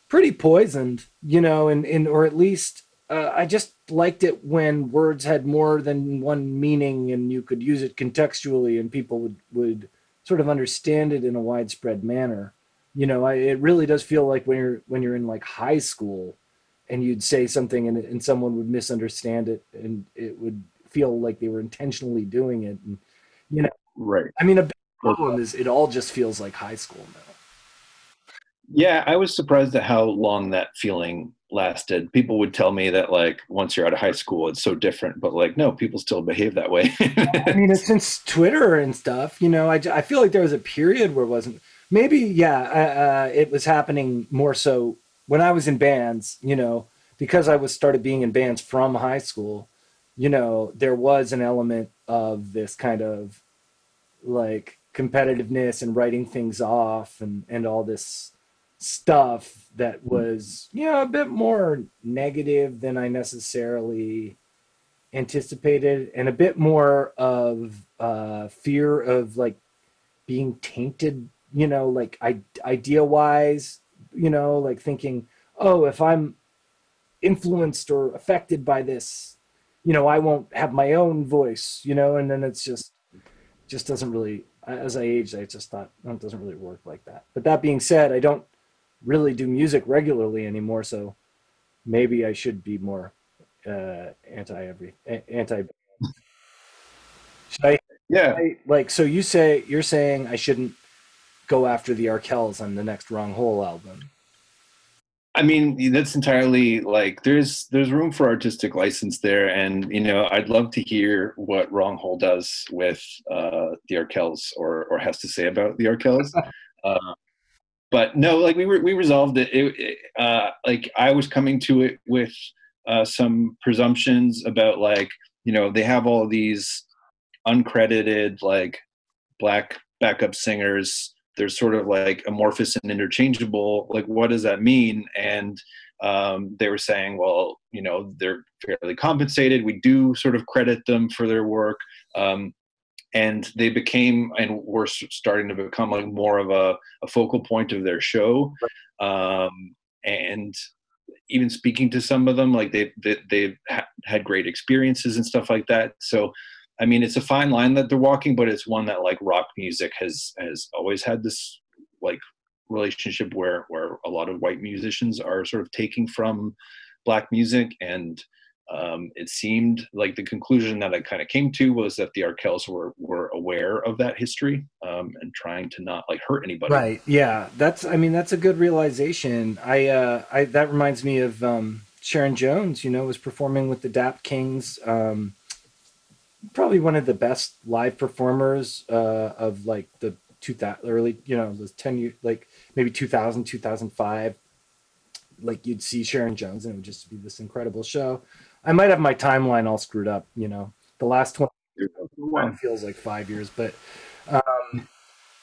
pretty poisoned, you know, and, and or at least uh, I just liked it when words had more than one meaning and you could use it contextually and people would, would sort of understand it in a widespread manner. You know, I, it really does feel like when you're when you're in like high school and you'd say something and, and someone would misunderstand it and it would feel like they were intentionally doing it and you know right i mean a big problem is it all just feels like high school now yeah i was surprised at how long that feeling lasted. People would tell me that like once you're out of high school it's so different but like no people still behave that way. I mean since twitter and stuff you know I, I feel like there was a period where it wasn't maybe yeah uh, it was happening more so when i was in bands you know because i was started being in bands from high school you know there was an element of this kind of like competitiveness and writing things off and and all this stuff that was you know a bit more negative than I necessarily anticipated and a bit more of uh, fear of like being tainted you know like I, idea wise you know like thinking oh if i'm influenced or affected by this you know i won't have my own voice you know and then it's just just doesn't really as i aged i just thought oh, it doesn't really work like that. But that being said i don't really do music regularly anymore, so maybe I should be more uh, anti every anti. Should I? Yeah. I, like so, you say you're saying I shouldn't go after the Arkells on the next Wrong Hole album. I mean, that's entirely like there's there's room for artistic license there, and you know, I'd love to hear what Wrong Hole does with uh, the Arkells or or has to say about the Arkells. uh, but no, like we were, we resolved it. it, it uh, like I was coming to it with uh, some presumptions about like you know they have all these uncredited like black backup singers. They're sort of like amorphous and interchangeable. Like what does that mean? And um, they were saying, well, you know, they're fairly compensated. We do sort of credit them for their work. Um, and they became and were starting to become like more of a, a focal point of their show. Um, and even speaking to some of them like they, they they've ha- had great experiences and stuff like that. So i mean it's a fine line that they're walking but it's one that like rock music has has always had this like relationship where where a lot of white musicians are sort of taking from black music and um, it seemed like the conclusion that I kind of came to was that the Arkells were were aware of that history um, and trying to not like hurt anybody. Right. Yeah. That's. I mean, that's a good realization. I. Uh, I that reminds me of um, Sharon Jones. You know, was performing with the Dap Kings. Um, probably one of the best live performers uh, of like the two thousand early. You know, the ten years, like maybe 2000, 2005. Like you'd see Sharon Jones, and it would just be this incredible show. I might have my timeline all screwed up. You know, the last one feels like five years, but um,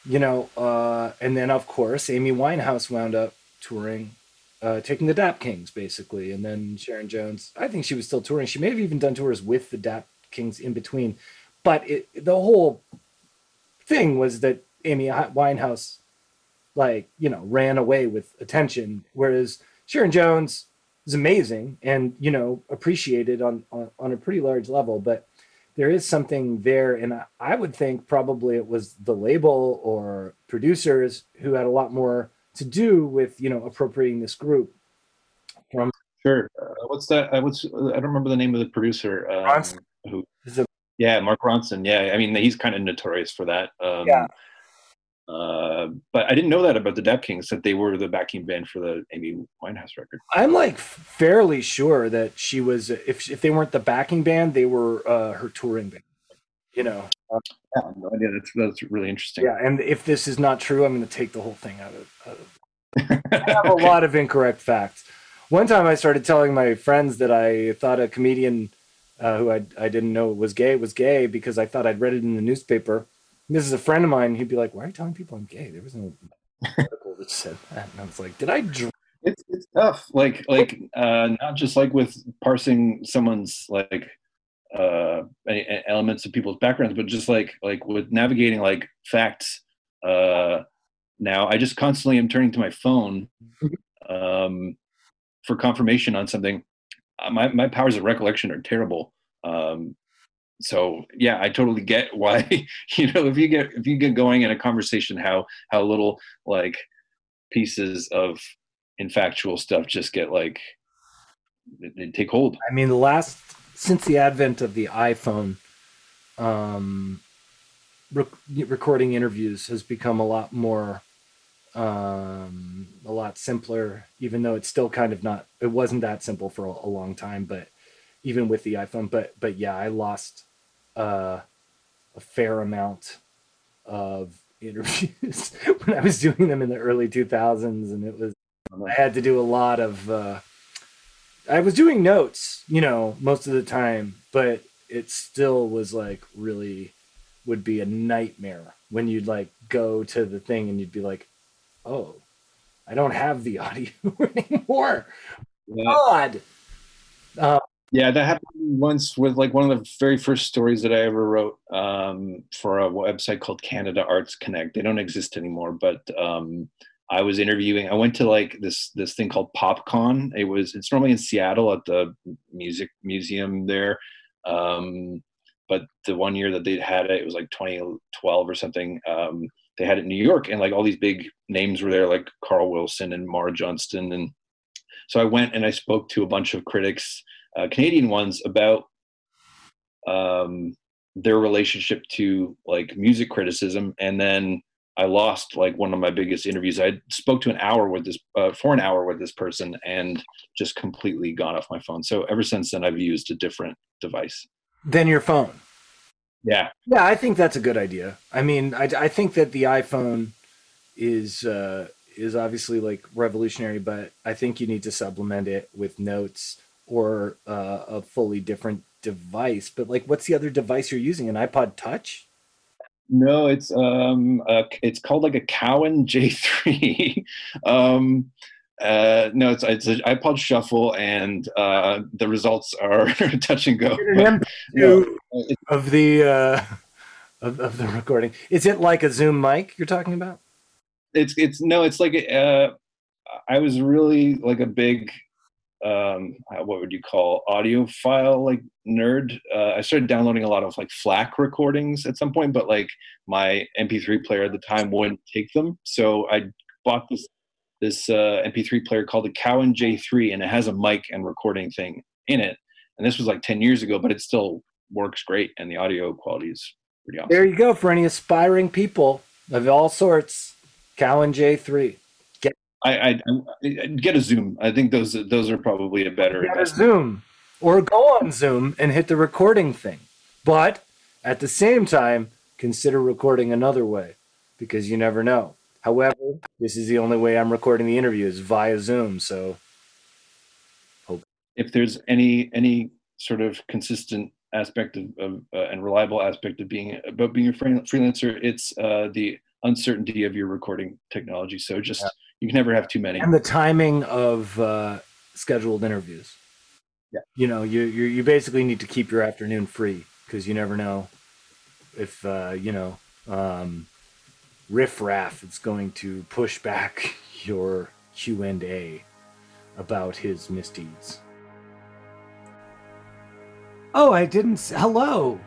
you know, uh, and then of course Amy Winehouse wound up touring, uh, taking the Dap Kings basically, and then Sharon Jones. I think she was still touring. She may have even done tours with the Dap Kings in between, but it, the whole thing was that Amy Winehouse, like you know, ran away with attention, whereas Sharon Jones is amazing and you know appreciated on, on, on a pretty large level but there is something there. And I, I would think probably it was the label or producers who had a lot more to do with you know appropriating this group. From sure. Uh, what's that uh, what's i don't remember the name of the producer um, who yeah mark ronson. Yeah i mean he's kind of notorious for that um, yeah uh, but I didn't know that about the Dap Kings that they were the backing band for the Amy Winehouse record. I'm like fairly sure that she was. If if they weren't the backing band, they were uh, her touring band. You know. yeah, no idea. That's that's really interesting. Yeah, and if this is not true, I'm going to take the whole thing out of. Out of I have a lot of incorrect facts. One time, I started telling my friends that I thought a comedian uh, who I I didn't know was gay was gay because I thought I'd read it in the newspaper this is a friend of mine. He'd be like, "Why are you telling people I'm gay?" There was no article that said that, and I was like, "Did I?" Dr-? It's it's tough. Like like uh, not just like with parsing someone's like uh elements of people's backgrounds, but just like like with navigating like facts. Uh, now I just constantly am turning to my phone um, for confirmation on something. Uh, my my powers of recollection are terrible. Um, so yeah i totally get why you know if you get if you get going in a conversation how how little like pieces of infactual stuff just get like they take hold. I mean, the last since the advent of the iPhone, um, rec- recording interviews has become a lot more, um, a lot simpler. Even though it's still kind of not, it wasn't that simple for a, a long time. But even with the iPhone, but but yeah, I lost uh, a fair amount of interviews when I was doing them in the early 2000s, and it was I had to do a lot of. Uh, I was doing notes, you know, most of the time, but it still was like really would be a nightmare when you'd like go to the thing and you'd be like, "Oh, I don't have the audio anymore." Yeah. God. Uh, Yeah, that happened once with like one of the very first stories that I ever wrote um, for a website called Canada Arts Connect. They don't exist anymore, but um, I was interviewing. I went to like this this thing called PopCon. It was it's normally in Seattle at the music museum there, um, but the one year that they had it, it was like 2012 or something. Um, they had it in New York, and like all these big names were there, like Carl Wilson and Maura Johnston, and so I went and I spoke to a bunch of critics uh, Canadian ones about um, their relationship to like music criticism, and then I lost like one of my biggest interviews. I spoke to an hour with this uh, for an hour with this person, and just completely gone off my phone. So ever since then, I've used a different device. than your phone. Yeah, Yeah, I think that's a good idea. I mean, I, I think that the iPhone is uh, is obviously like revolutionary, but I think you need to supplement it with notes or uh, a fully different device. But like, what's the other device you're using? An iPod Touch? no, it's um, uh, it's called like a Cowon J3. um, uh, no, it's it's an iPod Shuffle, and uh, the results are touch and go. An M2 No, of the uh, of, of the recording. Is it like a Zoom mic you're talking about? it's it's no it's like uh i was really like a big um uh, what would you call audiophile like nerd uh, i started downloading a lot of like flac recordings at some point but like my mp3 player at the time wouldn't take them so i bought this this uh, mp3 player called the cowon j3 and it has a mic and recording thing in it and this was like 10 years ago but it still works great and the audio quality is pretty awesome There you go for any aspiring people of all sorts. Cowon J3. I, I, I get a zoom i think those those are probably a better Get a. Zoom or go on Zoom and hit the recording thing. But at the same time, consider recording another way because you never know. However, this is the only way I'm recording the interview is via Zoom. So Hope. if there's any any sort of consistent aspect of, of uh, and reliable aspect of being about being a freelancer, it's uh, the uncertainty of your recording technology. So just you can never have too many. and the timing of uh, scheduled interviews. Yeah. You know, you you you basically need to keep your afternoon free because you never know if uh, you know um, riffraff is going to push back your Q and A about his misdeeds. Oh, I didn't. Hello,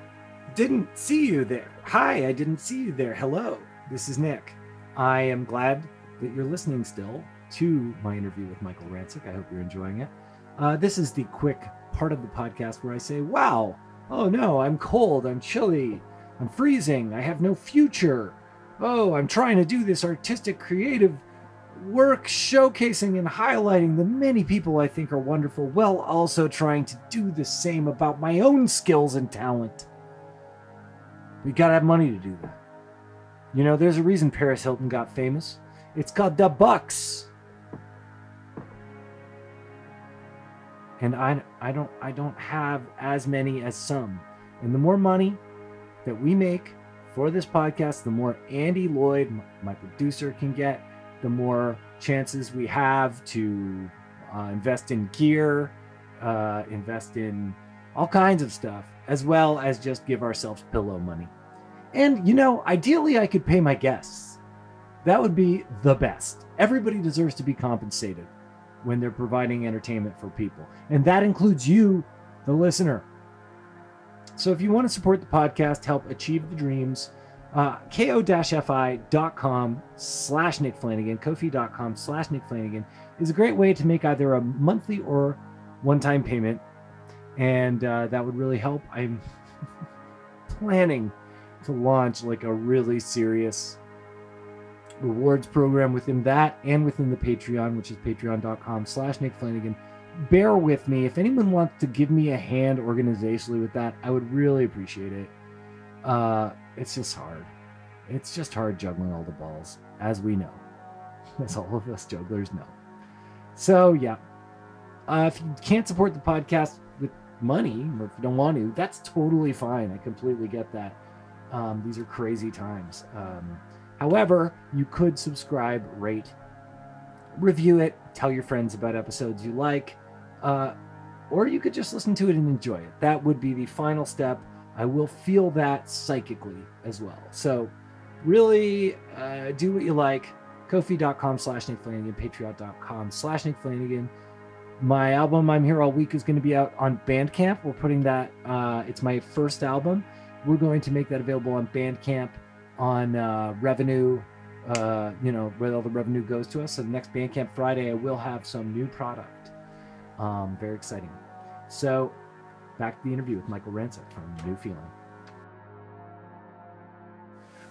didn't see you there. Hi, I didn't see you there. Hello, this is Nick. I am glad that you're listening still to my interview with Michael Rancic. I hope you're enjoying it. Uh, this is the quick part of the podcast where I say, wow, oh no, I'm cold, I'm chilly, I'm freezing, I have no future. Oh, I'm trying to do this artistic, creative work showcasing and highlighting the many people I think are wonderful, while also trying to do the same about my own skills and talent. We gotta have money to do that. You know, there's a reason Paris Hilton got famous. It's called the Bucks. And I, I don't I don't have as many as some. And the more money that we make for this podcast, the more Andy Lloyd, my producer, can get, the more chances we have to uh, invest in gear, uh, invest in all kinds of stuff, as well as just give ourselves pillow money. And, you know, ideally, I could pay my guests. That would be the best. Everybody deserves to be compensated when they're providing entertainment for people. And that includes you, the listener. So if you want to support the podcast, help achieve the dreams, uh, ko-fi.com slash Nick Flanagan, kofi.com slash Nick Flanagan is a great way to make either a monthly or one-time payment, and uh, that would really help. I'm planning to launch like a really serious rewards program within that and within the Patreon, which is patreon.com slash Nick Flanagan. Bear with me. If anyone wants to give me a hand organizationally with that, I would really appreciate it. Uh, it's just hard. It's just hard juggling all the balls, as we know, as all of us jugglers know. So, yeah. Uh, if you can't support the podcast with money, or if you don't want to, that's totally fine. I completely get that. Um, these are crazy times. Um, However, you could subscribe, rate, review it, tell your friends about episodes you like, uh, or you could just listen to it and enjoy it. That would be the final step. I will feel that psychically as well. So, really uh, do what you like. Ko-fi.com slash Nick Flanagan, Patreon.com slash Nick Flanagan. My album, I'm Here All Week, is going to be out on Bandcamp. We're putting that, uh, it's my first album. We're going to make that available on Bandcamp on uh, revenue, uh, you know, where all the revenue goes to us. So the next Bandcamp Friday, I will have some new product. Um, very exciting. So back to the interview with Michael Rancic from New Feeling.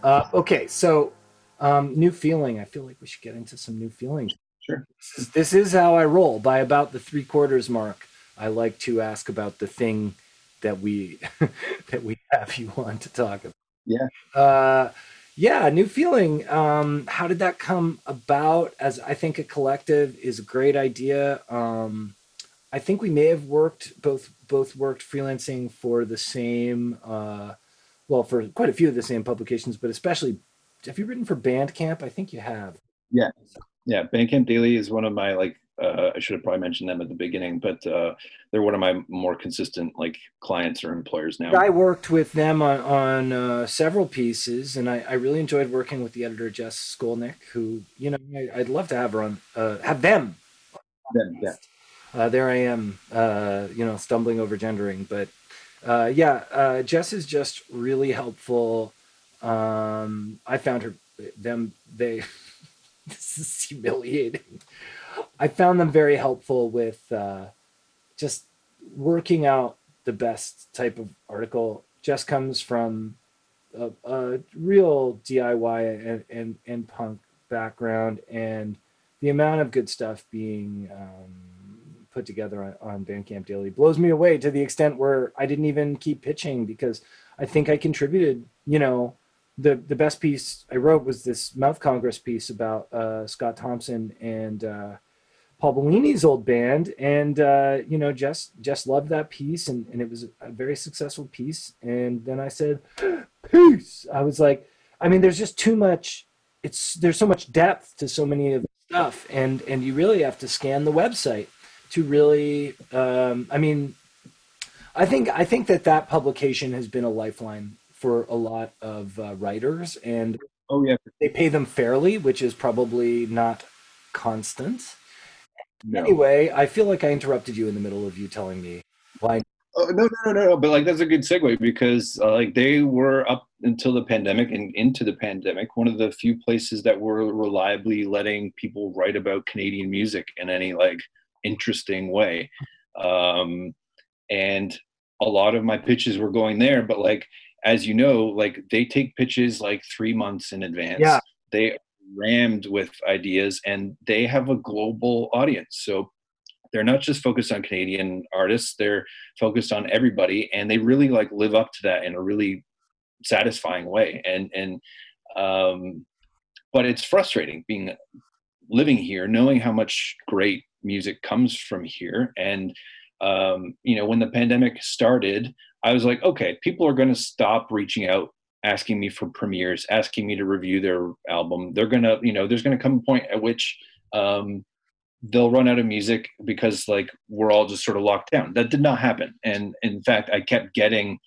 Uh, okay, so um, New Feeling. I feel like we should get into some New Feelings. Sure. This is, this is how I roll. By about the three quarters mark, I like to ask about the thing that we that we have you on to talk about. Yeah. Uh, yeah, new feeling. Um, how did that come about? As I think a collective is a great idea. Um, I think we may have worked both both worked freelancing for the same, uh, well, for quite a few of the same publications, but especially, have you written for Bandcamp? I think you have. Yeah, yeah. Bandcamp Daily is one of my like uh, I should have probably mentioned them at the beginning, but uh, they're one of my more consistent like clients or employers now. I worked with them on, on uh, several pieces, and I, I, really enjoyed working with the editor Jes Skolnik, who you know I, would love to have her on, uh, have them. Them, yeah. Uh, there I am, uh, you know, stumbling over gendering, but yeah, Jes is just really helpful. Um, I found her them they. this is humiliating. I found them very helpful with uh, just working out the best type of article. Jes comes from a, a real DIY and, and, and, punk background, and the amount of good stuff being um, put together on, on Bandcamp Daily blows me away to the extent where I didn't even keep pitching because I think I contributed, you know, the the best piece I wrote was this Mouth Congress piece about uh, Scott Thompson and uh, Paul Bellini's old band, and uh, you know, just just loved that piece, and, and it was a very successful piece. And then I said, "Peace." I was like, I mean, there's just too much. It's there's so much depth to so many of the stuff, and and you really have to scan the website to really. Um, I mean, I think I think that that publication has been a lifeline for a lot of uh, writers, and oh yeah, they pay them fairly, which is probably not constant no. Anyway, I feel like I interrupted you in the middle of you telling me why. Oh, no, no, no, no, But like, that's a good segue because uh, like they were up until the pandemic and into the pandemic, one of the few places that were reliably letting people write about Canadian music in any like interesting way. Um, and a lot of my pitches were going there, but like, as you know, like they take pitches like three months in advance. Yeah. They rammed with ideas and they have a global audience. So they're not just focused on Canadian artists, they're focused on everybody and they really like live up to that in a really satisfying way. And and um but it's frustrating being living here, knowing how much great music comes from here. And um, you know, when the pandemic started, I was like, okay, people are going to stop reaching out asking me for premieres, asking me to review their album. They're gonna, you know, there's gonna come a point at which um, they'll run out of music because like we're all just sort of locked down. That did not happen, and in fact, I kept getting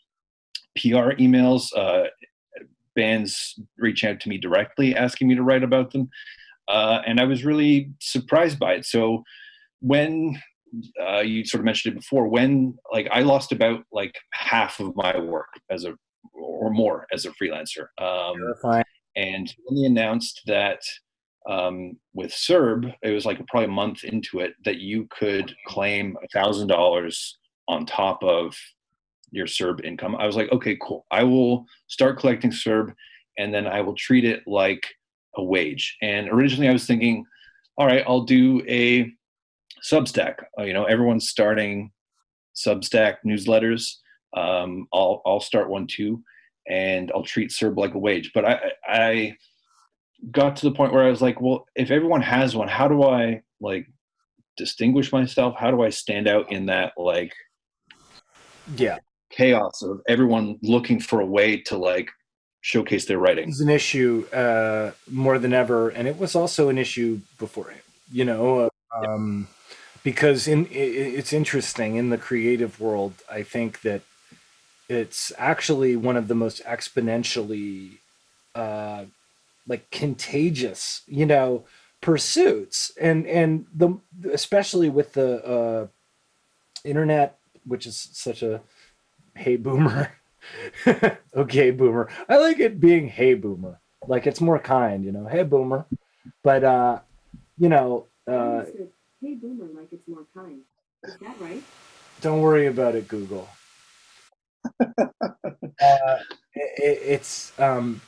PR emails, uh, bands reach out to me directly asking me to write about them, uh, and I was really surprised by it. So when uh, you sort of mentioned it before, when like I lost about like half of my work as a or more as a freelancer. Um, and when they announced that um, with CERB, it was like probably a month into it that you could claim a thousand dollars on top of your CERB income. I was like, okay, cool. I will start collecting CERB, and then I will treat it like a wage. And originally, I was thinking, all right, I'll do a Substack. Uh, you know, everyone's starting Substack newsletters. Um, I'll I'll start one too, and I'll treat CERB like a wage. But I I got to the point where I was like, well, if everyone has one, how do I like distinguish myself? How do I stand out in that like yeah chaos of everyone looking for a way to like showcase their writing? It's an issue uh, more than ever, and it was also an issue before. You know, um, because in it's interesting in the creative world. I think that it's actually one of the most exponentially uh, like contagious, you know, pursuits, and and the especially with the uh, internet, which is such a hey boomer. okay, boomer. I like it being hey boomer. Like it's more kind, you know. Hey boomer. But uh, you know, uh hey boomer like it's more kind. Is that right? Don't worry about it, Google. uh, it, it's um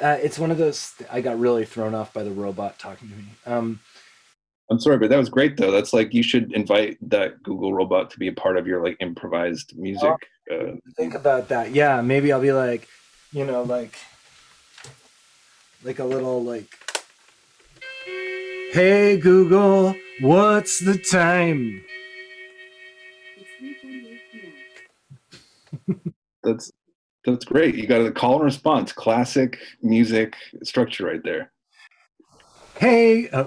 uh, it's one of those. I got really thrown off by the robot talking to me. Um, I'm sorry, but that was great though. That's like you should invite that Google robot to be a part of your like improvised music. Uh, think about that. Yeah, maybe I'll be like, you know, like, like a little like, hey Google, what's the time? That's that's great. You got a call and response, classic music structure right there. Hey, uh,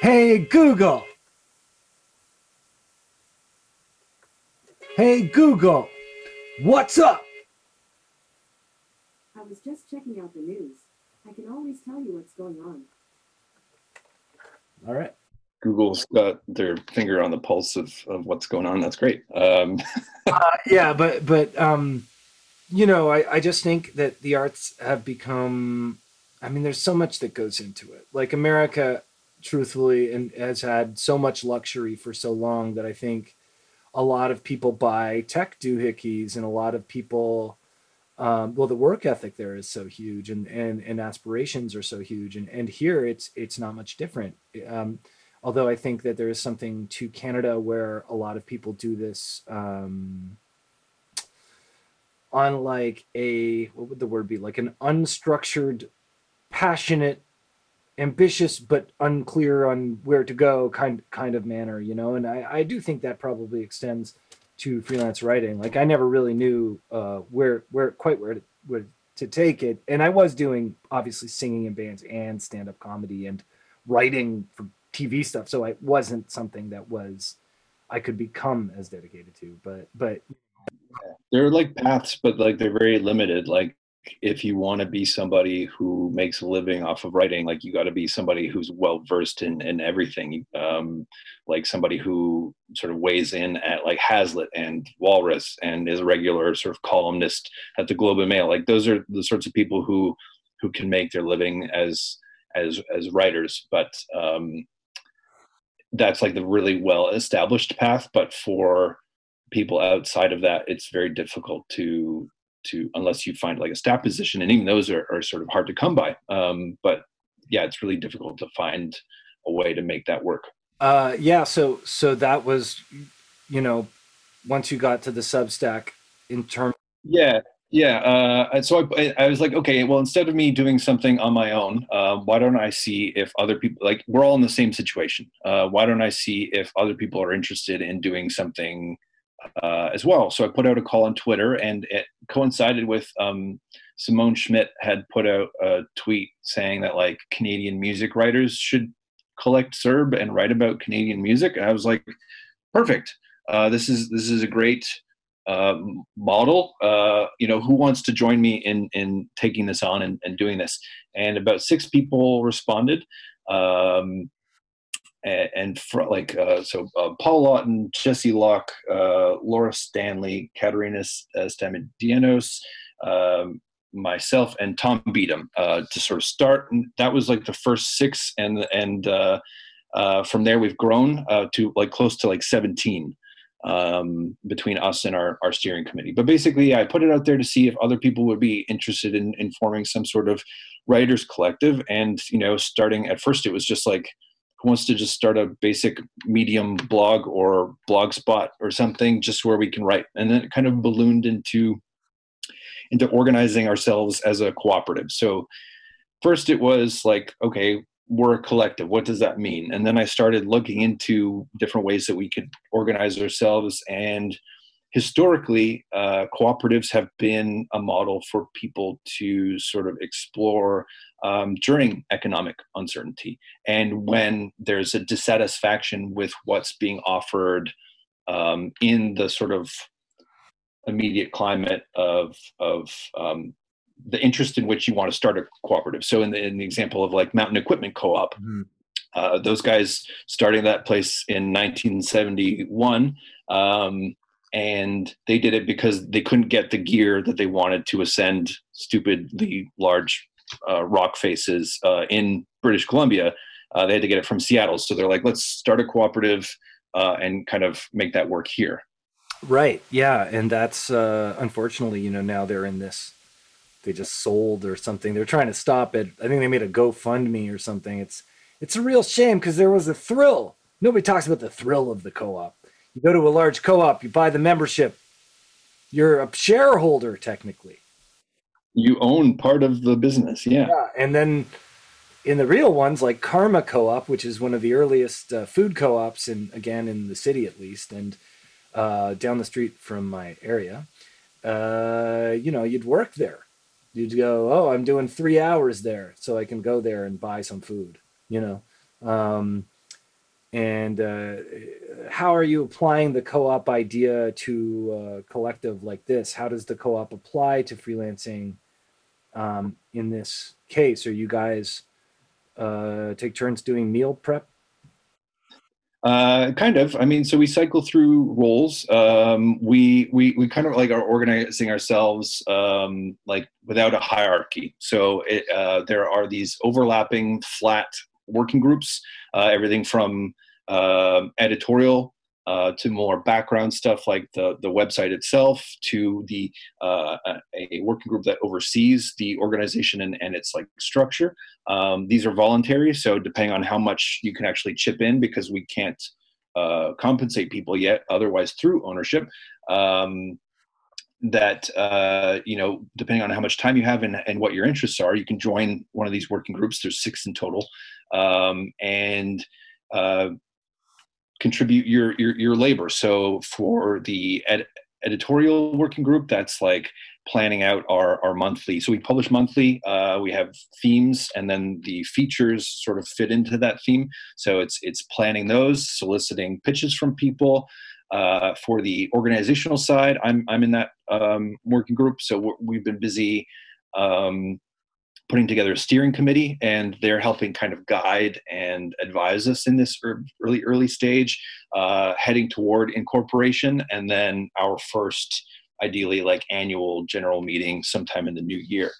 hey, Google. Hey, Google. What's up? I was just checking out the news. I can always tell you what's going on. All right. Google's got their finger on the pulse of, of what's going on. That's great. Um. uh, yeah, but but um, you know, I, I just think that the arts have become, I mean, there's so much that goes into it. Like America, truthfully, and has had so much luxury for so long that I think a lot of people buy tech doohickeys and a lot of people, um, well, the work ethic there is so huge and, and, and aspirations are so huge. And, and here it's, it's not much different. Um, although I think that there is something to Canada where a lot of people do this, um, on like a what would the word be? Like an unstructured passionate ambitious but unclear on where to go kind kind of manner you know? And i i do think that probably extends to freelance writing. Like i never really knew uh where where quite where to, where to take it. And i was doing obviously singing in bands and stand-up comedy and writing for tv stuff so it wasn't something that was i could become as dedicated to but but they're like paths, but like they're very limited. Like if you want to be somebody who makes a living off of writing, like you got to be somebody who's well versed in in everything. Um, like somebody who sort of weighs in at like Hazlitt and Walrus and is a regular sort of columnist at the Globe and Mail. Like those are the sorts of people who who can make their living as as as writers. But um, that's like the really well established path. But for people outside of that, it's very difficult to to unless you find like a staff position, and even those are, are sort of hard to come by. Um, but yeah, it's really difficult to find a way to make that work. Uh, yeah, so so that was, you know, once you got to the Substack in terms. Yeah, yeah. Uh, so I, I was like, okay, well, instead of me doing something on my own, uh, why don't I see if other people like we're all in the same situation? Uh, why don't I see if other people are interested in doing something uh, as well. So I put out a call on Twitter, and it coincided with um, Simone Schmidt had put out a tweet saying that like Canadian music writers should collect CERB and write about Canadian music. And I was like, perfect. Uh, this is this is a great uh, model. Uh, you know, who wants to join me in in taking this on and, and doing this? And about six people responded. Um, and, for, like uh, so uh, Paul Lawton, Jesse Locke, uh, Laura Stanley, Katerina uh, um, myself and Tom Beedham uh, to sort of start. And that was like the first six, and and from there we've grown to like close to like 17 um, between us and our, our steering committee. But basically, I put it out there to see if other people would be interested in, in forming some sort of writers collective. And you know, starting at first, it was just like who wants to just start a basic medium blog or blog spot or something just where we can write and then it kind of ballooned into into organizing ourselves as a cooperative so first it was like okay we're a collective what does that mean? And then i started looking into different ways that we could organize ourselves and historically uh, cooperatives have been a model for people to sort of explore um, during economic uncertainty and when there's a dissatisfaction with what's being offered um, in the sort of immediate climate of of um, the interest in which you want to start a cooperative. So in the, in the example of like Mountain Equipment Co-op, mm-hmm. uh, those guys starting that place in 1971, um, and they did it because they couldn't get the gear that they wanted to ascend stupidly large uh, rock faces uh, in British Columbia. Uh, they had to get it from Seattle, so they're like, let's start a cooperative uh, and kind of make that work here. Right. Yeah, and that's uh, unfortunately, you know, now they're in this they just sold or something. They're trying to stop it. I think they made a GoFundMe or something. It's it's a real shame because there was a thrill. Nobody talks about the thrill of the co-op. You go to a large co-op, you buy the membership. You're a shareholder technically. You own part of the business, yeah. Yeah, and then in the real ones like Karma Co-op, which is one of the earliest uh, food co-ops, and again in the city at least, and uh, down the street from my area, uh, you know, you'd work there you'd go, oh, I'm doing three hours there, so I can go there and buy some food, you know. Um, and uh, how are you applying the co-op idea to a collective like this? How does the co-op apply to freelancing um, in this case? Are you guys uh, take turns doing meal prep uh, kind of. I mean, so we cycle through roles. Um, we we we kind of like are organizing ourselves um, like without a hierarchy. So it, uh, there are these overlapping flat working groups. Uh, everything from um, editorial uh, to more background stuff like the, the website itself to the uh, a working group that oversees the organization and, and its like structure. Um, these are voluntary so depending on how much you can actually chip in because we can't uh, compensate people yet otherwise through ownership um, that uh, you know depending on how much time you have and, and what your interests are you can join one of these working groups. There's six in total. Um, and uh, contribute your your, your labor. So for the ed- editorial working group, that's like planning out our, our monthly. So we publish monthly. Uh, we have themes, and then the features sort of fit into that theme. So it's it's planning those, soliciting pitches from people. Uh, for the organizational side, I'm I'm in that um, working group. So we've been busy um, putting together a steering committee and they're helping kind of guide and advise us in this early early stage uh, heading toward incorporation and then our first ideally like annual general meeting sometime in the new year.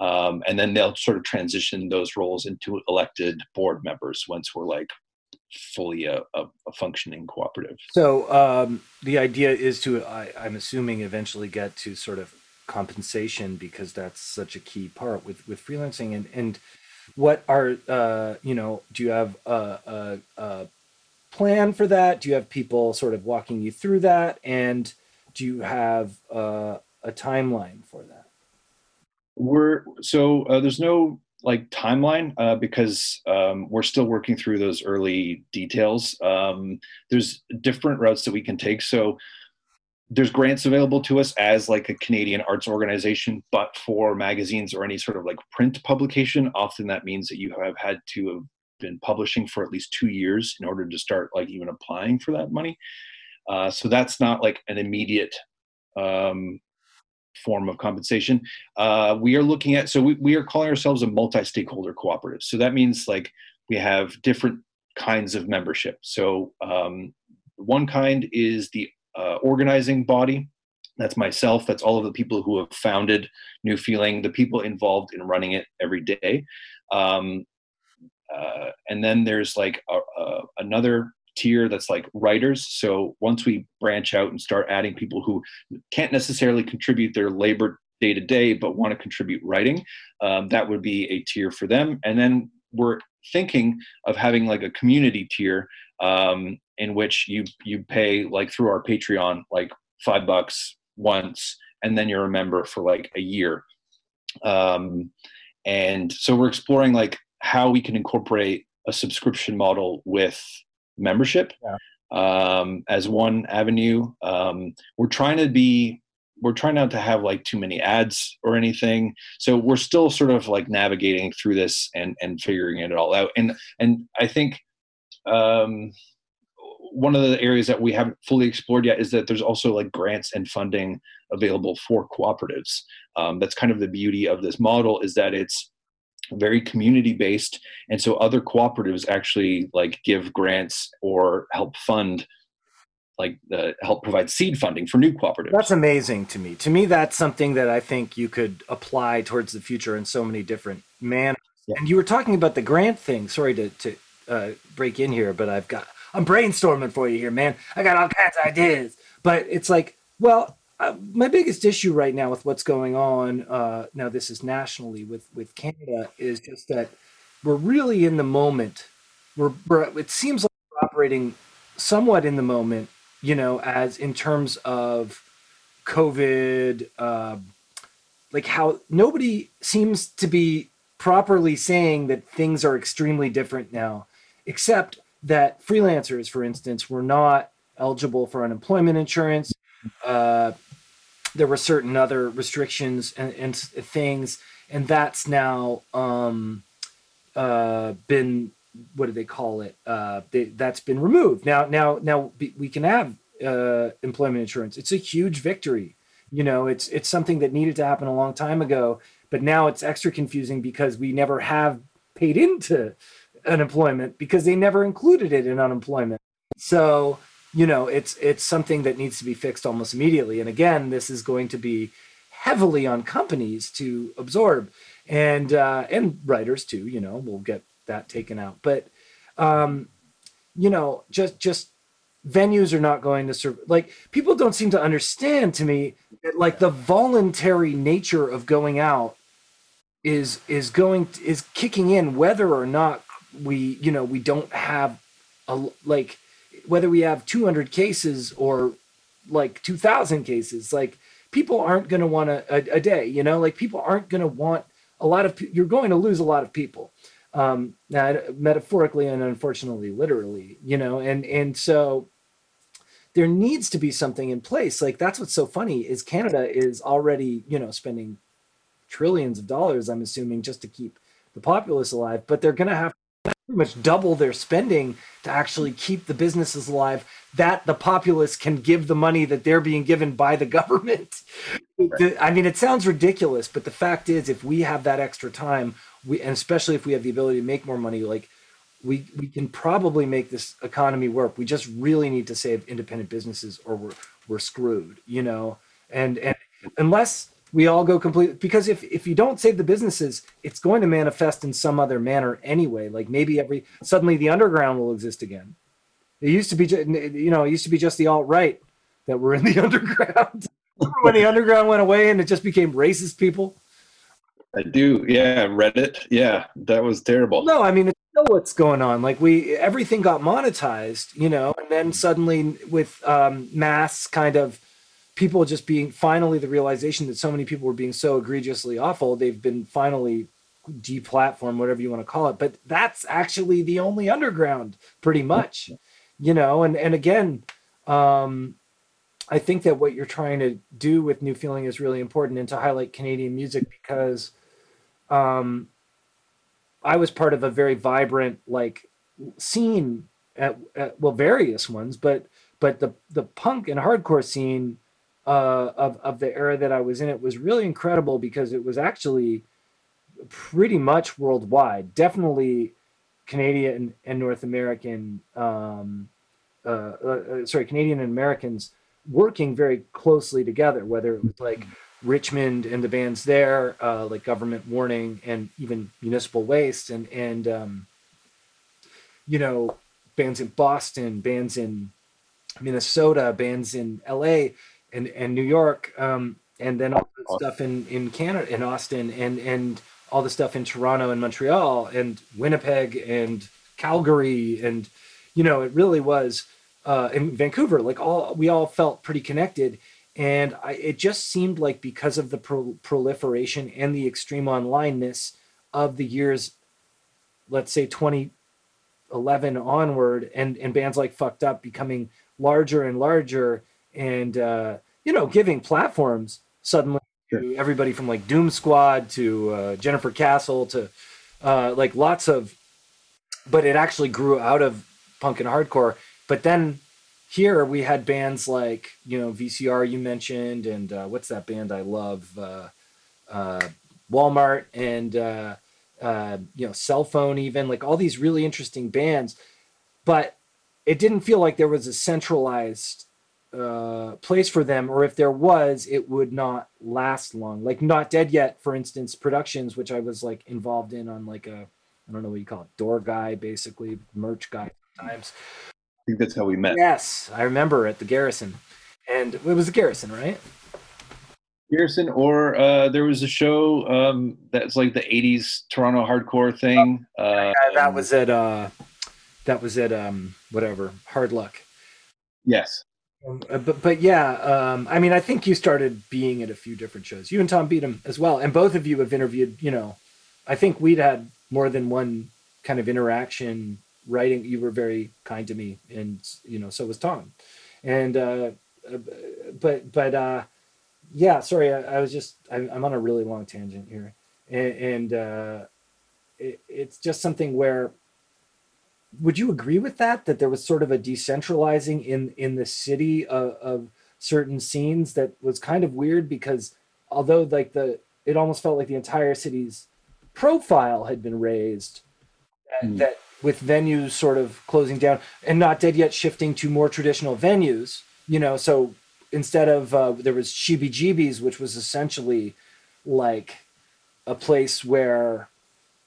Um, and then they'll sort of transition those roles into elected board members once we're like fully a, a, a functioning cooperative. So um, the idea is to I, i'm assuming eventually get to sort of compensation because that's such a key part with with freelancing. And and what are uh you know do you have a, a, a plan for that? Do you have people sort of walking you through that? And do you have a timeline for that? We're so uh, there's no like timeline uh, because um, we're still working through those early details. Um, there's different routes that we can take. So there's grants available to us as like a Canadian arts organization, but for magazines or any sort of like print publication, often that means that you have had to have been publishing for at least two years in order to start like even applying for that money. Uh, so that's not like an immediate um, form of compensation. Uh, we are looking at so we, we are calling ourselves a multi-stakeholder cooperative. So that means like we have different kinds of membership. So um, one kind is the uh, organizing body. that's myself. That's all of the people who have founded new feeling the people involved in running it every day. Um, uh, and then there's like a, a, another tier that's like writers. So once we branch out and start adding people who can't necessarily contribute their labor day to day but want to contribute writing um, that would be a tier for them. And then we're thinking of having like a community tier um, in which you you pay like through our patreon like five bucks once and then you're a member for like a year. Um, and so we're exploring like how we can incorporate a subscription model with membership Yeah. um, as one avenue. Um, we're trying to be we're trying not to have like too many ads or anything. So we're still sort of like navigating through this and and figuring it all out. And and i think um one of the areas that we haven't fully explored yet is that there's also like grants and funding available for cooperatives um, that's kind of the beauty of this model is that it's very community based and so other cooperatives actually like give grants or help fund like uh, help provide seed funding for new cooperatives That's amazing to me. To me, that's something that I think you could apply towards the future in so many different manners. Yeah. And you were talking about the grant thing. Sorry to, to uh, break in here, but I've got I'm brainstorming for you here, man. I got all kinds of ideas. But it's like, well, uh, my biggest issue right now with what's going on uh, now, this is nationally with with Canada, is just that we're really in the moment. We're, we're it seems like we're operating somewhat in the moment you know, as in terms of COVID, um, like how nobody seems to be properly saying that things are extremely different now, except that freelancers, for instance, were not eligible for unemployment insurance. Uh, there were certain other restrictions and, and things, and that's now um, uh, been what do they call it? Uh, they, that's been removed. Now, now, now we can have uh, employment insurance. It's a huge victory. You know, it's it's something that needed to happen a long time ago, but now it's extra confusing because we never have paid into unemployment because they never included it in unemployment. So, you know, it's it's something that needs to be fixed almost immediately. And again, this is going to be heavily on companies to absorb and uh, and writers too. You know, we'll get that taken out. But um, you know, just just venues are not going to serve. Like people don't seem to understand to me that like the voluntary nature of going out is is going is kicking in whether or not we you know we don't have a like whether we have 200 cases or like 2000 cases like people aren't going to want a, a, day you know? Like people aren't going to want a lot of you're going to lose a lot of people um now, metaphorically and unfortunately literally you know? And and so there needs to be something in place. Like that's what's so funny is canada is already you know spending trillions of dollars i'm assuming just to keep the populace alive but they're going to have pretty much double their spending to actually keep the businesses alive that the populace can give the money that they're being given by the government. The- i mean it sounds ridiculous but the fact is if we have that extra time we and especially if we have the ability to make more money like we we can probably make this economy work. We just really need to save independent businesses or we're we're screwed you know? And and unless we all go completely because if if you don't save the businesses it's going to manifest in some other manner anyway like maybe every suddenly the underground will exist again it used to be ju- you know it used to be just the alt right that were in the underground when the underground went away and it just became racist people I do. Yeah, Reddit. Yeah, that was terrible. no i mean it's still what's going on like we everything got monetized you know and then suddenly with um mass kind of people just being finally the realization that so many people were being so egregiously awful they've been finally deplatformed whatever you want to call it. But that's actually the only underground pretty much you know? And and again um i think that what you're trying to do with new feeling is really important and to highlight canadian music because um I was part of a very vibrant like scene at, at well various ones, but but the the punk and hardcore scene uh, of of the era that I was in it was really incredible because it was actually pretty much worldwide, definitely Canadian and North American. Um, uh, uh, uh, sorry, Canadian and Americans working very closely together, whether it was like Richmond and the bands there, uh, like Government Warning and even Municipal Waste, and and um, you know bands in Boston, bands in Minnesota, bands in L.A. and and New York, um, and then all the stuff in in Canada, in Austin, and and all the stuff in Toronto and Montreal and Winnipeg and Calgary, and you know it really was uh, in Vancouver. Like all we all felt pretty connected. And I, it just seemed like because of the pro- proliferation and the extreme onlineness of the years, let's say 2011 onward, and, and bands like Fucked Up becoming larger and larger, and uh, you know, giving platforms suddenly Sure. to everybody from like Doom Squad to uh, Jennifer Castle to uh, like lots of, but it actually grew out of punk and hardcore. But then here we had bands like you know VCR you mentioned, and uh, what's that band I love, uh, uh, Walmart, and uh, uh, you know Cell Phone, even like all these really interesting bands, but it didn't feel like there was a centralized uh, place for them, or if there was, it would not last long. Like Not Dead Yet, for instance, productions, which I was like involved in on like a I don't know what you call it, door guy, basically merch guy sometimes. I think that's how we met. Yes, I remember at the Garrison, and it was the Garrison, right? Garrison, or uh, there was a show um, that's like the '80s Toronto hardcore thing. Uh, Yeah, that was at uh, that was at um, whatever Hard Luck. yes. Um, uh, but but yeah, um, I mean, I think you started being at a few different shows. You and Tom Beedham as well, and both of you have interviewed. You know, I think we'd had more than one kind of interaction writing. You were very kind to me, and you know, so was Tom. And uh, uh, but but uh, yeah, sorry, I, I was just I'm, I'm on a really long tangent here, and, and uh, it, it's just something where would you agree with that that there was sort of a decentralizing in in the city of, of certain scenes that was kind of weird because although like the it almost felt like the entire city's profile had been raised that, Mm. that with venues sort of closing down and not dead yet shifting to more traditional venues you know so instead of uh, there was Jibis, which was essentially like a place where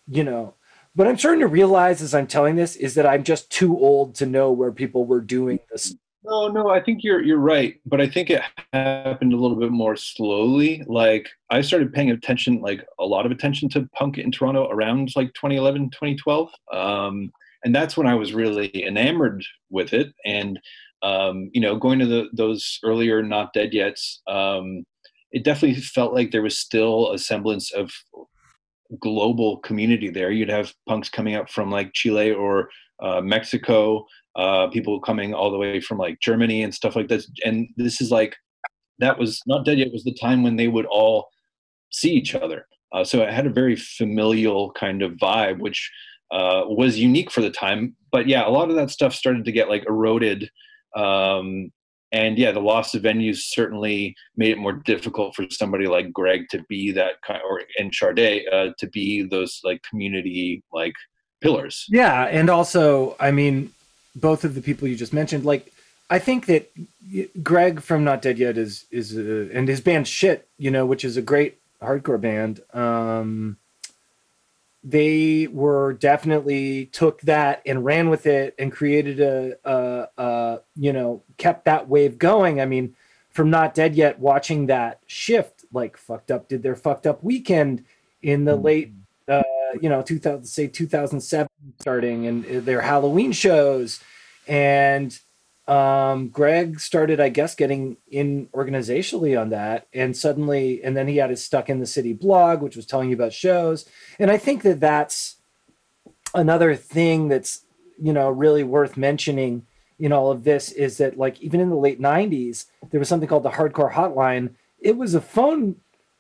you know what I'm starting to realize as I'm telling this is that I'm just too old to know where people were doing this. No, no, I think you're you're right, but I think it happened a little bit more slowly. Like I started paying attention, like a lot of attention to punk in Toronto around like 2011, 2012, um, and that's when I was really enamored with it. And um, you know, going to the those earlier Not Dead Yet's, um, it definitely felt like there was still a semblance of global community there. You'd have punks coming up from like Chile or uh, Mexico, uh, people coming all the way from like Germany and stuff like this. And this is like that was not dead yet. Was the time when they would all see each other. Uh, so it had a very familial kind of vibe, which uh, was unique for the time. But yeah, a lot of that stuff started to get like eroded. Um, and yeah, the loss of venues certainly made it more difficult for somebody like Greg to be that kind, or and Chardet uh, to be those like community like pillars. Yeah, and also, I mean, both of the people you just mentioned, like, I think that Greg from Not Dead Yet is is uh, and his band Shit, you know, which is a great hardcore band. Um, they were definitely took that and ran with it and created a, a, a you know kept that wave going. I mean, from Not Dead Yet, watching that shift, like fucked up. Did their fucked up weekend in the late uh, you know 2000 say 2007 starting and uh, their halloween shows. And um greg started i guess getting in organizationally on that and suddenly and then he had his stuck in the city blog which was telling you about shows. And i think that that's another thing that's you know really worth mentioning in all of this is that like even in the late 90s there was something called the hardcore hotline. It was a phone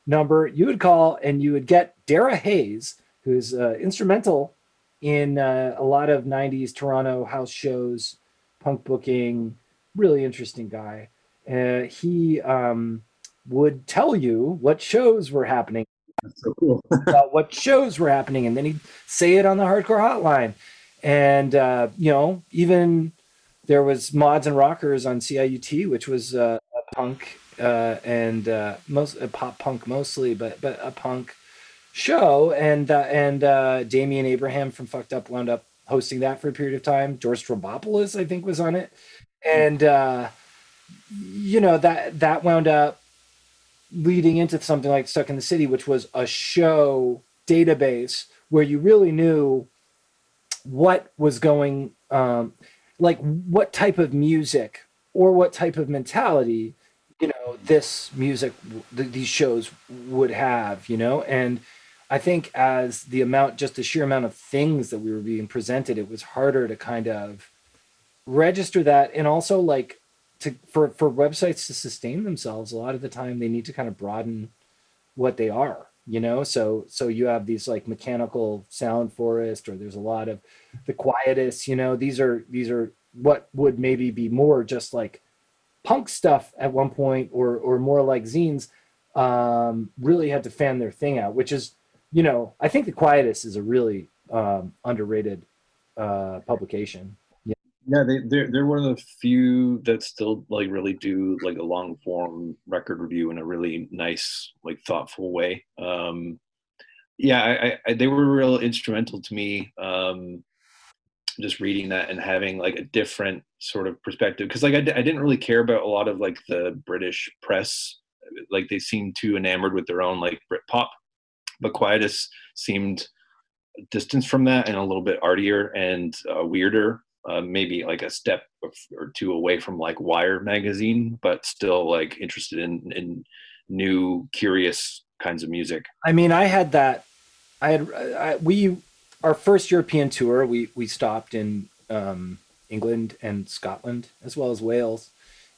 number you would call and you would get dara hayes who's uh, instrumental in uh, a lot of 90s toronto house shows punk booking really interesting guy uh, he um, would tell you what shows were happening That's so cool. what shows were happening, and then he'd say it on the hardcore hotline. And uh, you know, even there was mods and rockers on CIUT, which was uh, a punk uh, and uh, most a pop punk mostly, but but a punk show. And uh, and uh, Damian Abraham from Fucked Up wound up hosting that for a period of time. George Stroumboulopoulos, I think, was on it, and uh, you know that that wound up leading into something like Stuck in the City, which was a show database where you really knew what was going um, like what type of music or what type of mentality you know this music th- these shows would have you know? And i think as the amount just the sheer amount of things that we were being presented it was harder to kind of register that. And also like to for for websites to sustain themselves a lot of the time they need to kind of broaden what they are you know? So so you have these like mechanical sound forest or there's a lot of the Quietus you know? These are these are what would maybe be more just like punk stuff at one point or or more like zines um really had to fan their thing out which is you know i think the Quietus is a really um underrated uh publication Yeah, they they're they're one of the few that still like really do like a long form record review in a really nice, like thoughtful way. Um, yeah, I, I, they were real instrumental to me. Um, just reading that and having like a different sort of perspective because like I, I didn't really care about a lot of like the British press, like they seemed too enamored with their own like Brit pop, but Quietus seemed distance from that and a little bit artier and uh, weirder uh, maybe like a step or two away from like wire magazine, but still like interested in in new, curious kinds of music. I mean, I had that. I had I, we our first European tour. We we stopped in um, England and Scotland as well as Wales,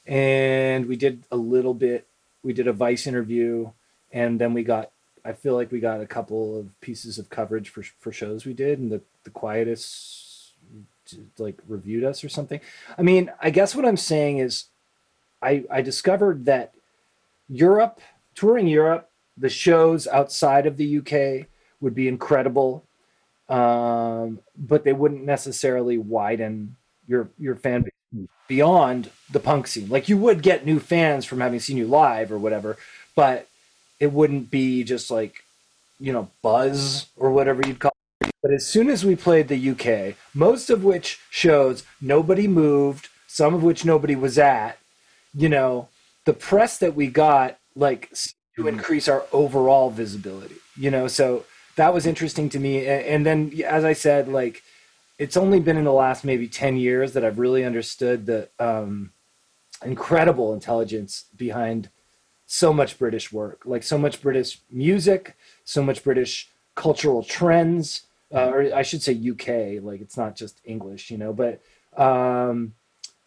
and we did a little bit. We did a Vice interview, and then we got. I feel like we got a couple of pieces of coverage for for shows we did, and the the Quietus like reviewed us or something. I mean, I guess what I'm saying is, I I discovered that Europe touring Europe, the shows outside of the UK would be incredible, um, but they wouldn't necessarily widen your your fan base beyond the punk scene. Like you would get new fans from having seen you live or whatever, but it wouldn't be just like you know buzz or whatever you'd call. It. But as soon as we played the UK, most of which shows nobody moved, some of which nobody was at, you know, the press that we got like to increase our overall visibility, you know, so that was interesting to me. And, and then, as I said, like it's only been in the last maybe 10 years that I've really understood the um, incredible intelligence behind so much British work, like so much British music, so much British cultural trends, uh, or I should say UK, like it's not just English, you know, but, um,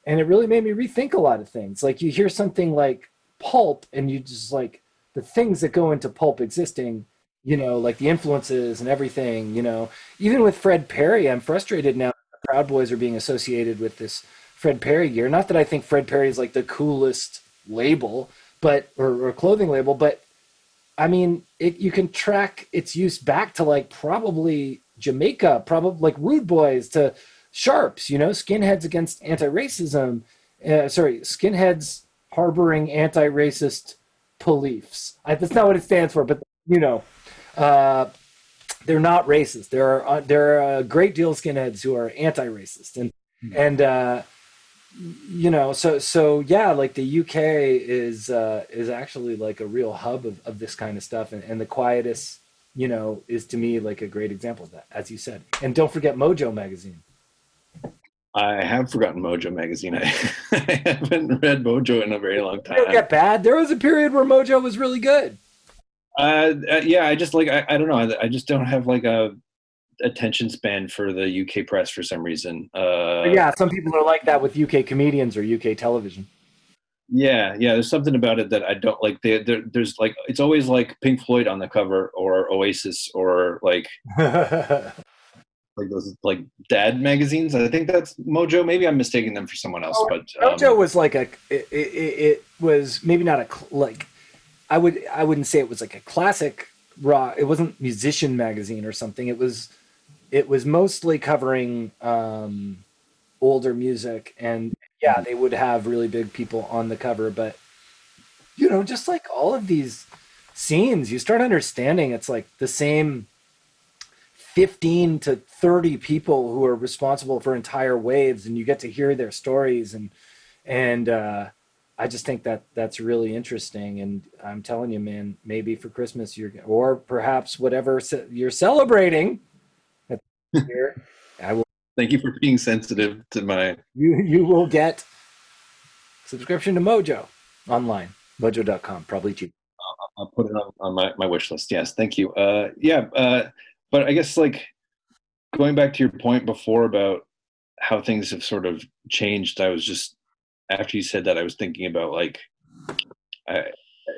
and it really made me rethink a lot of things. Like you hear something like pulp and you just like the things that go into pulp existing, you know, like the influences and everything, you know, even with Fred Perry, I'm frustrated now. The Proud Boys are being associated with this Fred Perry gear. Not that I think Fred Perry is like the coolest label, but or, or clothing label, but I mean, it, you can track its use back to like probably Jamaica, probably like Rude Boys to Sharps, you know, skinheads against anti-racism. Uh, sorry, skinheads harboring anti-racist beliefs. I, that's not what it stands for, but you know, uh, they're not racist. There are uh, there are a great deal of skinheads who are anti-racist, and Hmm. and uh, you know, so so yeah, like the UK is uh, is actually like a real hub of, of this kind of stuff, and, and the Quietus, you know, is to me like a great example of that, as you said. And don't forget Mojo magazine. I have forgotten Mojo magazine. I, I haven't read Mojo in a very long time. get bad. There was a period where Mojo was really good. Uh, uh, yeah, I just like I, I don't know. I, I just don't have like a attention span for the UK press for some reason. Uh, yeah, some people are like that with UK comedians or UK television. yeah, yeah. There's something about it that I don't like. They, there's like it's always like Pink Floyd on the cover or Oasis or like like those like dad magazines. I think that's Mojo. Maybe I'm mistaking them for someone else, Oh, but um, Mojo was like a it, it, it was maybe not a like I would I wouldn't say it was like a classic rock. It wasn't musician magazine or something. It was it was mostly covering um, older music and yeah they would have really big people on the cover but you know just like all of these scenes you start understanding it's like the same 15 to 30 people who are responsible for entire waves and you get to hear their stories and and uh I just think that that's really interesting, and I'm telling you, man, maybe for Christmas you're, or perhaps whatever you're celebrating, year, I will. Thank you for being sensitive to my. You you will get subscription to Mojo online, Mojo.com, probably cheap. I'll put it on, on my, my wish list. Yes, thank you. Uh, yeah, uh, but I guess like going back to your point before about how things have sort of changed. I was just after you said that, I was thinking about like I,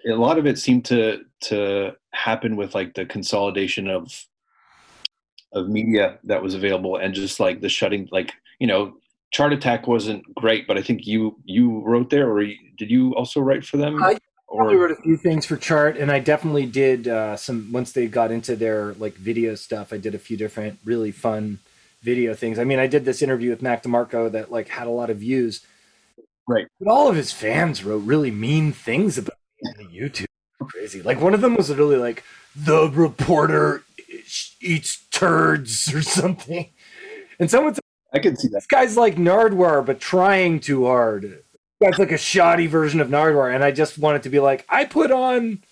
a lot of it seemed to to happen with like the consolidation of of media that was available and just like the shutting like you know chart attack wasn't great but i think you you wrote there or did you also write for them I probably or wrote a few things for Chart, and I definitely did uh, some. Once they got into their like video stuff, I did a few different really fun video things. I mean, I did this interview with Mac DeMarco that like had a lot of views, Right. But all of his fans wrote really mean things about YouTube. Crazy. Like one of them was literally like the reporter eats turds or something, and someone said i can see that this guy's like Nardwuar, but trying too hard. That's like a shoddy version of Nardwuar, and I just wanted to be like, I put on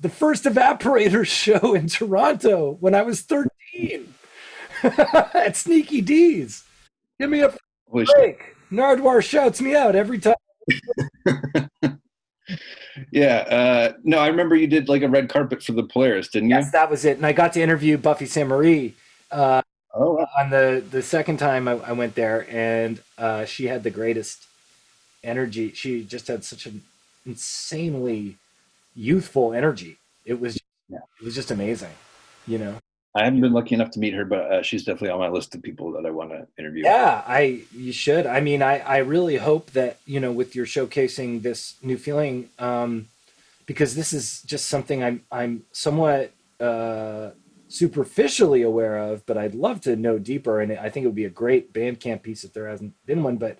the first Evaporator show in Toronto when I was 13 at Sneaky Dee's. Give me a break. Nardwuar shouts me out every time. Yeah uh no i remember you did like a red carpet for the polaris didn't you Yes, that was it. And I got to interview Buffy Sainte Marie uh, oh wow. on the the second time I, I went there, and uh, she had the greatest energy. She just had such an insanely youthful energy. It was Yeah. it was just amazing, you know. I haven't been lucky enough to meet her but uh, she's definitely on my list of people that i want to interview Yeah, I you should. I mean, I I really hope that you know with your showcasing this new feeling, um, because this is just something I'm I'm somewhat uh, superficially aware of, but I'd love to know deeper. And I think it would be a great Bandcamp piece if there hasn't been one. But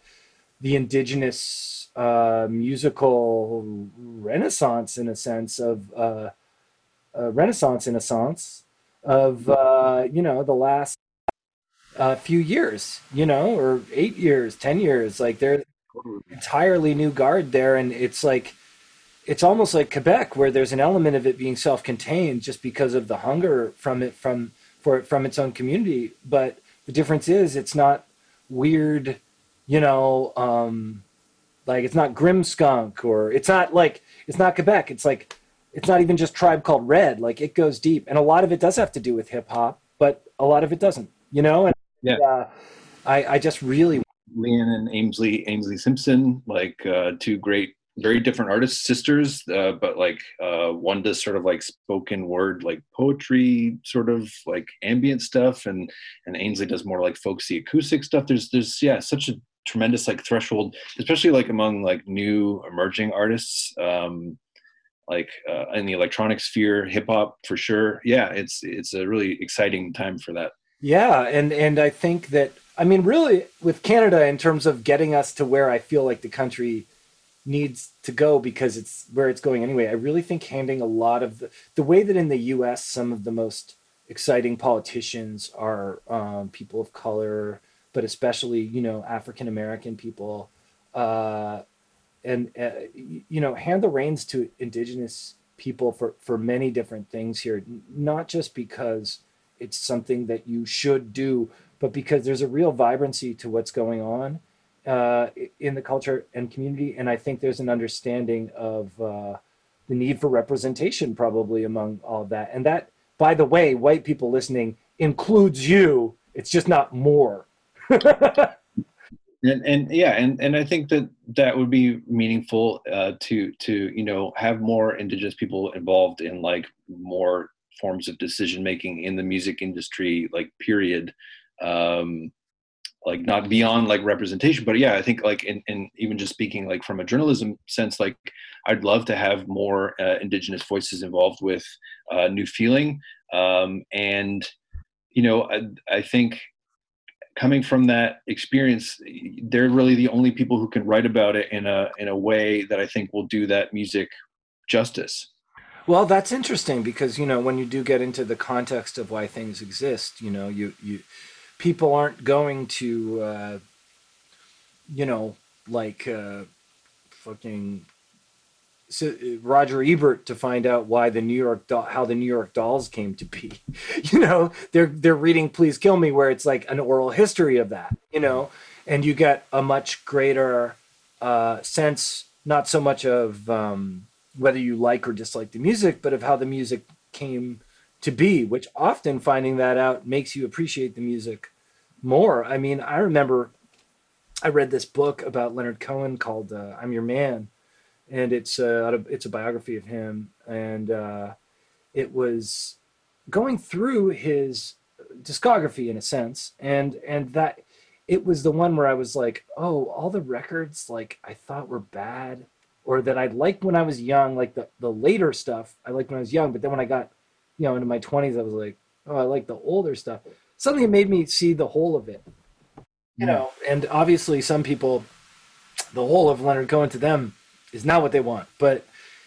the indigenous uh, musical renaissance, in a sense of uh, uh, renaissance, in a sense of uh, you know the last a few years, you know, or eight years, ten years. Like there's entirely new guard there, and it's like it's almost like Quebec, where there's an element of it being self-contained just because of the hunger from it from for it from its own community. But the difference is, it's not weird, you know, um, like it's not Grim Skunk or it's not like it's not Quebec. It's like it's not even just Tribe Called Red. Like it goes deep, and a lot of it does have to do with hip hop, but a lot of it doesn't. You know, and Yeah. uh, I I just really Leanne and Ansley Ansley Simpson, like uh, two great, very different artists, sisters, uh, but like uh, one does sort of like spoken word, like poetry, sort of like ambient stuff, and and Ansley does more like folksy acoustic stuff. There's there's yeah, such a tremendous like threshold, especially like among like new emerging artists. Um, like uh, in the electronic sphere, hip hop for sure. Yeah, it's it's a really exciting time for that. Yeah, and and I think that I mean really with Canada in terms of getting us to where I feel like the country needs to go because it's where it's going anyway. I really think handing a lot of the the way that in the U.S. some of the most exciting politicians are um, people of color, but especially you know African American people, uh, and uh, you know hand the reins to Indigenous people for for many different things here, not just because it's something that you should do, but because there's a real vibrancy to what's going on uh, in the culture and community. And I think there's an understanding of uh, the need for representation, probably among all of that. And that, by the way, white people listening includes you. It's just not more. and and yeah and and i think that that would be meaningful uh to to you know have more indigenous people involved in like more forms of decision making in the music industry like period. Um like not beyond like representation but yeah i think like in, in even just speaking like from a journalism sense like i'd love to have more uh, indigenous voices involved with uh, new feeling. Um and you know i, I think coming from that experience, they're really the only people who can write about it in a in a way that I think will do that music justice. Well, that's interesting because you know when you do get into the context of why things exist, you know, you you people aren't going to, uh, you know, like uh, fucking Roger Ebert to find out why the New York doll, how the New York Dolls came to be. you know, they're they're reading "Please Kill Me" where it's like an oral history of that. You know, and you get a much greater uh, sense, not so much of um, whether you like or dislike the music, but of how the music came to be. Which often finding that out makes you appreciate the music more. I mean, I remember I read this book about Leonard Cohen called uh, "I'm Your Man." And it's uh, it's a biography of him, and uh, it was going through his discography in a sense, and and that it was the one where I was like, oh, all the records like I thought were bad or that I liked when I was young, like the the later stuff I liked when I was young, but then when I got you know into my twenties, I was like, oh, I like the older stuff. Suddenly, it made me see the whole of it, you know. And obviously, some people, the whole of Leonard Cohen to them is not what they want. But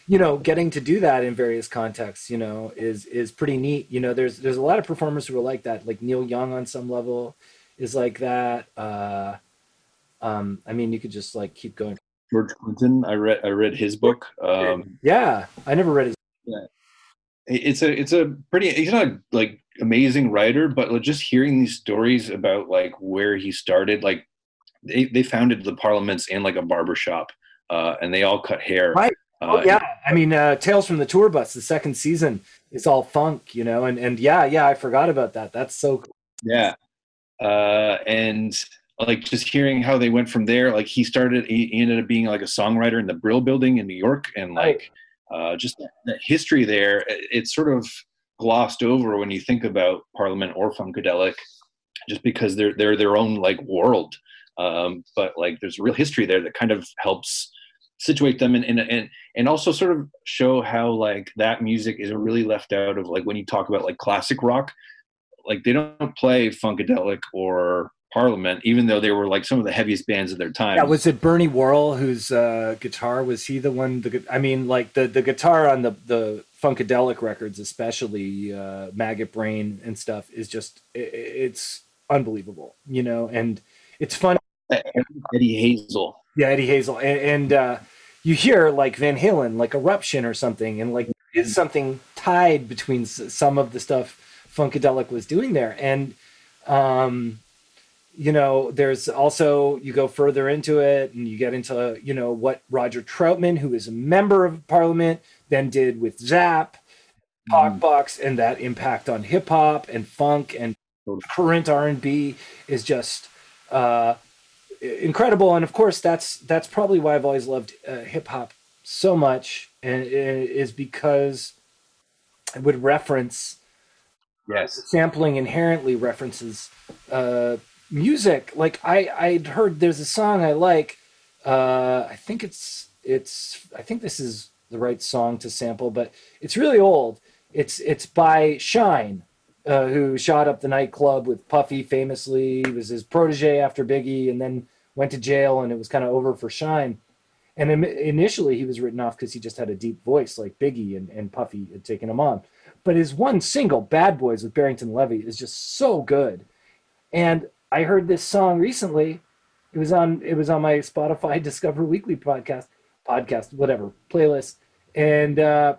you know, getting to do that in various contexts, you know, is is pretty neat. You know, there's there's a lot of performers who are like that. Like Neil Young on some level is like that. Uh, um, I mean, you could just like keep going. George Clinton, I read I read his book. Um, yeah, I never read his. Yeah, it's a it's a pretty. He's not like amazing writer, but like, just hearing these stories about like where he started, like they they founded the parliaments in like a barber shop uh, and they all cut hair. Right. Uh, oh, yeah. I mean, uh, Tales from the Tour Bus, the second season, is all funk, you know, and, and yeah, yeah, I forgot about that. That's so cool. Yeah. Uh, and like just hearing how they went from there, like he started, he ended up being like a songwriter in the Brill building in New York. And like, uh, just the history there, it's sort of glossed over when you think about Parliament or Funkadelic, just because they're, they're their own like world. Um, but like there's real history there that kind of helps situate them and, and and and also sort of show how like that music is really left out of like when you talk about like classic rock like they don't play funkadelic or parliament even though they were like some of the heaviest bands of their time. Yeah was it bernie worrell whose uh, guitar was he the one the i mean like the the guitar on the the funkadelic records especially uh, maggot brain and stuff is just it, it's unbelievable you know and it's fun. Eddie hazel. Yeah, Eddie Hazel, and, and uh, you hear like Van Halen, like Eruption or something, and like there is something tied between some of the stuff Funkadelic was doing there, and um, you know, there's also you go further into it, and you get into you know what Roger Troutman, who is a member of Parliament, then did with Zapp, Talkbox, mm. and that impact on hip hop and funk and current R and B is just. Uh, incredible and of course that's that's probably why i've always loved uh, hip hop so much and is because it would reference yes sampling inherently references uh, music like i i'd heard there's a song i like uh, i think it's it's i think this is the right song to sample but it's really old it's it's by Shyne, uh, who shot up the nightclub with Puffy famously. He was his protege after Biggie, and then went to jail, and it was kind of over for Shyne. And initially, he was written off because he just had a deep voice like Biggie, and, and Puffy had taken him on. But his one single, "Bad Boys" with Barrington Levy, is just so good. And I heard this song recently. It was on it was on my Spotify Discover Weekly podcast podcast whatever playlist, and uh,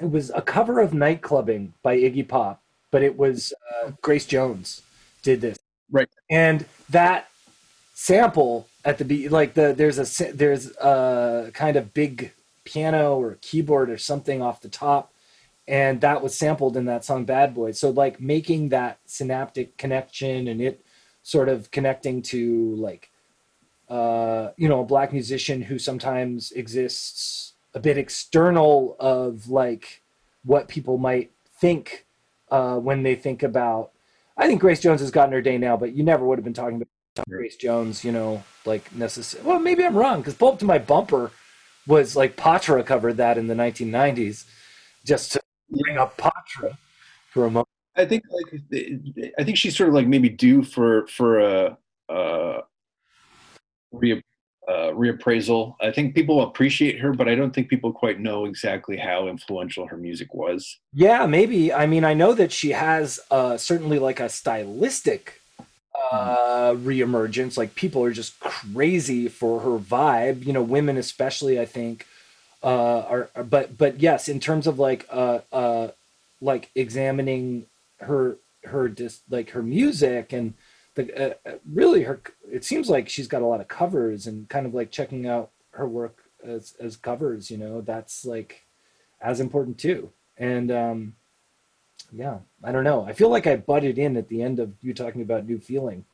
it was a cover of "Night Clubbing" by Iggy Pop but it was uh, Grace Jones did this. Right. And that sample at the beat, like the there's a there's a kind of big piano or keyboard or something off the top, and that was sampled in that song Bad Boy. So like making that synaptic connection and it sort of connecting to like uh, you know a black musician who sometimes exists a bit external of like what people might think uh, when they think about. I think Grace Jones has gotten her day now, but you never would have been talking about Grace Jones, you know, like necessary. Well, maybe I'm wrong because "Pull Up to My Bumper" was like Patra covered that in the 1990s, just to bring up Patra for a moment. I think like I think she's sort of like maybe due for for a, a re, uh, reappraisal. I think people appreciate her, but I don't think people quite know exactly how influential her music was. Yeah, maybe. I mean, I know that she has uh, certainly like a stylistic uh, reemergence. Like people are just crazy for her vibe. You know, women especially. I think uh, are, are but but yes, in terms of like uh, uh, like examining her her dis, like her music and the uh, uh, really her it seems like she's got a lot of covers and kind of like checking out her work as as covers you know that's like as important too and um yeah i don't know i feel like i butted in at the end of you talking about new feeling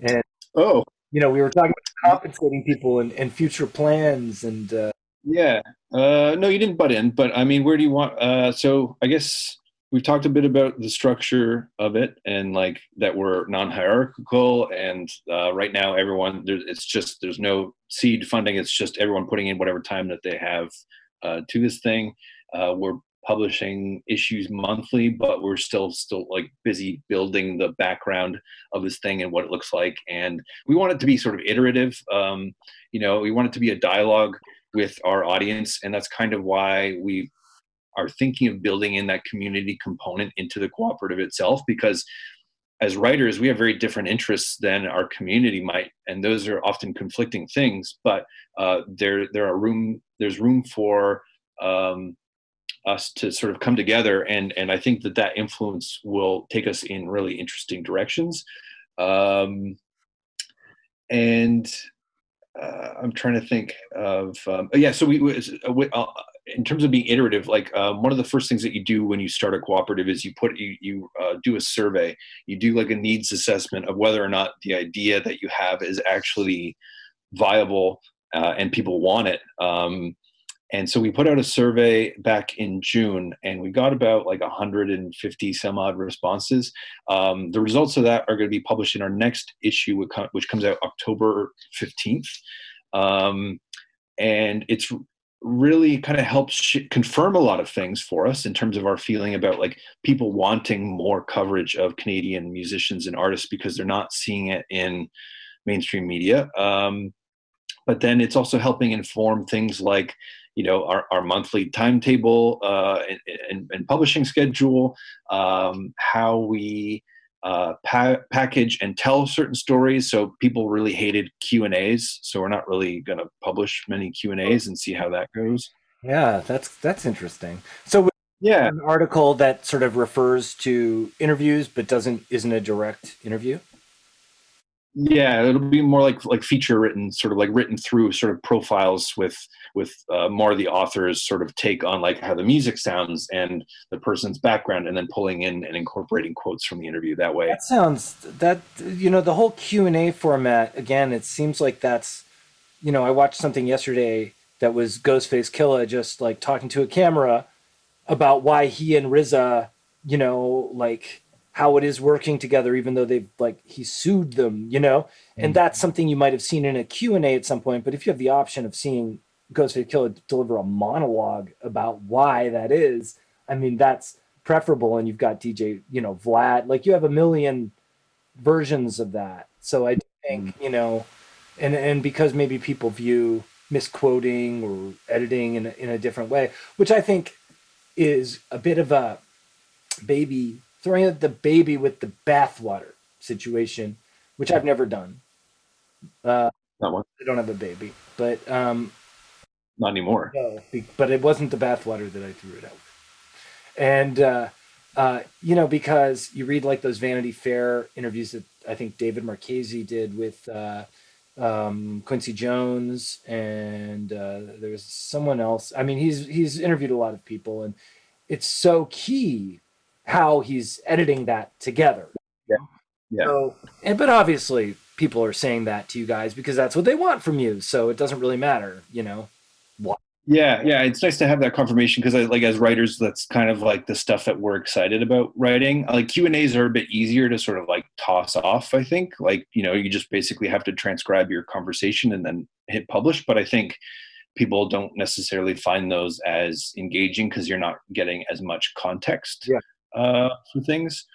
and Oh, you know we were talking about compensating people and, and future plans and uh yeah. Uh, no, you didn't butt in, but I mean, where do you want? Uh, so I guess we've talked a bit about the structure of it and like that we're non-hierarchical and uh, right now everyone there, it's just there's no seed funding it's just everyone putting in whatever time that they have uh, to this thing uh, we're publishing issues monthly but we're still still like busy building the background of this thing and what it looks like. And we want it to be sort of iterative. Um, you know we want it to be a dialogue with our audience and that's kind of why we are thinking of building in that community component into the cooperative itself because as writers we have very different interests than our community might and those are often conflicting things but uh, there there are room there's room for um, us to sort of come together and and i think that that influence will take us in really interesting directions um, and uh, i'm trying to think of um, yeah so we, we uh, in terms of being iterative, like um, one of the first things that you do when you start a cooperative is you put you you uh, do a survey. You do like a needs assessment of whether or not the idea that you have is actually viable uh, and people want it. Um, and so we put out a survey back in June, and we got about like 150 some odd responses. Um, the results of that are going to be published in our next issue, which comes out October 15th. Um, and it's really kind of helps confirm a lot of things for us in terms of our feeling about like people wanting more coverage of Canadian musicians and artists because they're not seeing it in mainstream media. Um, but then it's also helping inform things like you know our, our monthly timetable uh, and, and, and, publishing schedule, um, how we uh, pa- package and tell certain stories. So people really hated Q and A's, so we're not really going to publish many Q and A's and see how that goes. Yeah, that's that's interesting. So yeah, an article that sort of refers to interviews but doesn't isn't a direct interview. Yeah, it'll be more like like feature written, sort of like written through sort of profiles with with uh, more the author's sort of take on like how the music sounds and the person's background, and then pulling in and incorporating quotes from the interview that way. That sounds that you know the whole Q and A format again. It seems like that's you know I watched something yesterday that was Ghostface Killah just like talking to a camera about why he and RZA, you know, like how it is working together even though they've like he sued them you know and mm. that's something you might have seen in a q&a at some point but if you have the option of seeing ghostface killah deliver a monologue about why that is i mean that's preferable and you've got dj you know vlad like you have a million versions of that so i think mm. you know and and because maybe people view misquoting or editing in a, in a different way which i think is a bit of a baby throwing out the baby with the bathwater situation, which I've never done. Uh, Not one. I don't have a baby, but um, not anymore. No, but it wasn't the bathwater that I threw it out. And uh, uh, you know, because you read like those Vanity Fair interviews that I think David Marchese did with uh, um, Quincy Jones, and uh, there was someone else. I mean, he's he's interviewed a lot of people, and it's so key how he's editing that together. Yeah. Yeah. So, and but obviously people are saying that to you guys because that's what they want from you. So it doesn't really matter, you know. What? Yeah, yeah, it's nice to have that confirmation because, like, as writers, that's kind of like the stuff that we're excited about writing. Like Q and A's are a bit easier to sort of like toss off. I think, like, you know, you just basically have to transcribe your conversation and then hit publish. But I think people don't necessarily find those as engaging because you're not getting as much context. Yeah uh, for things,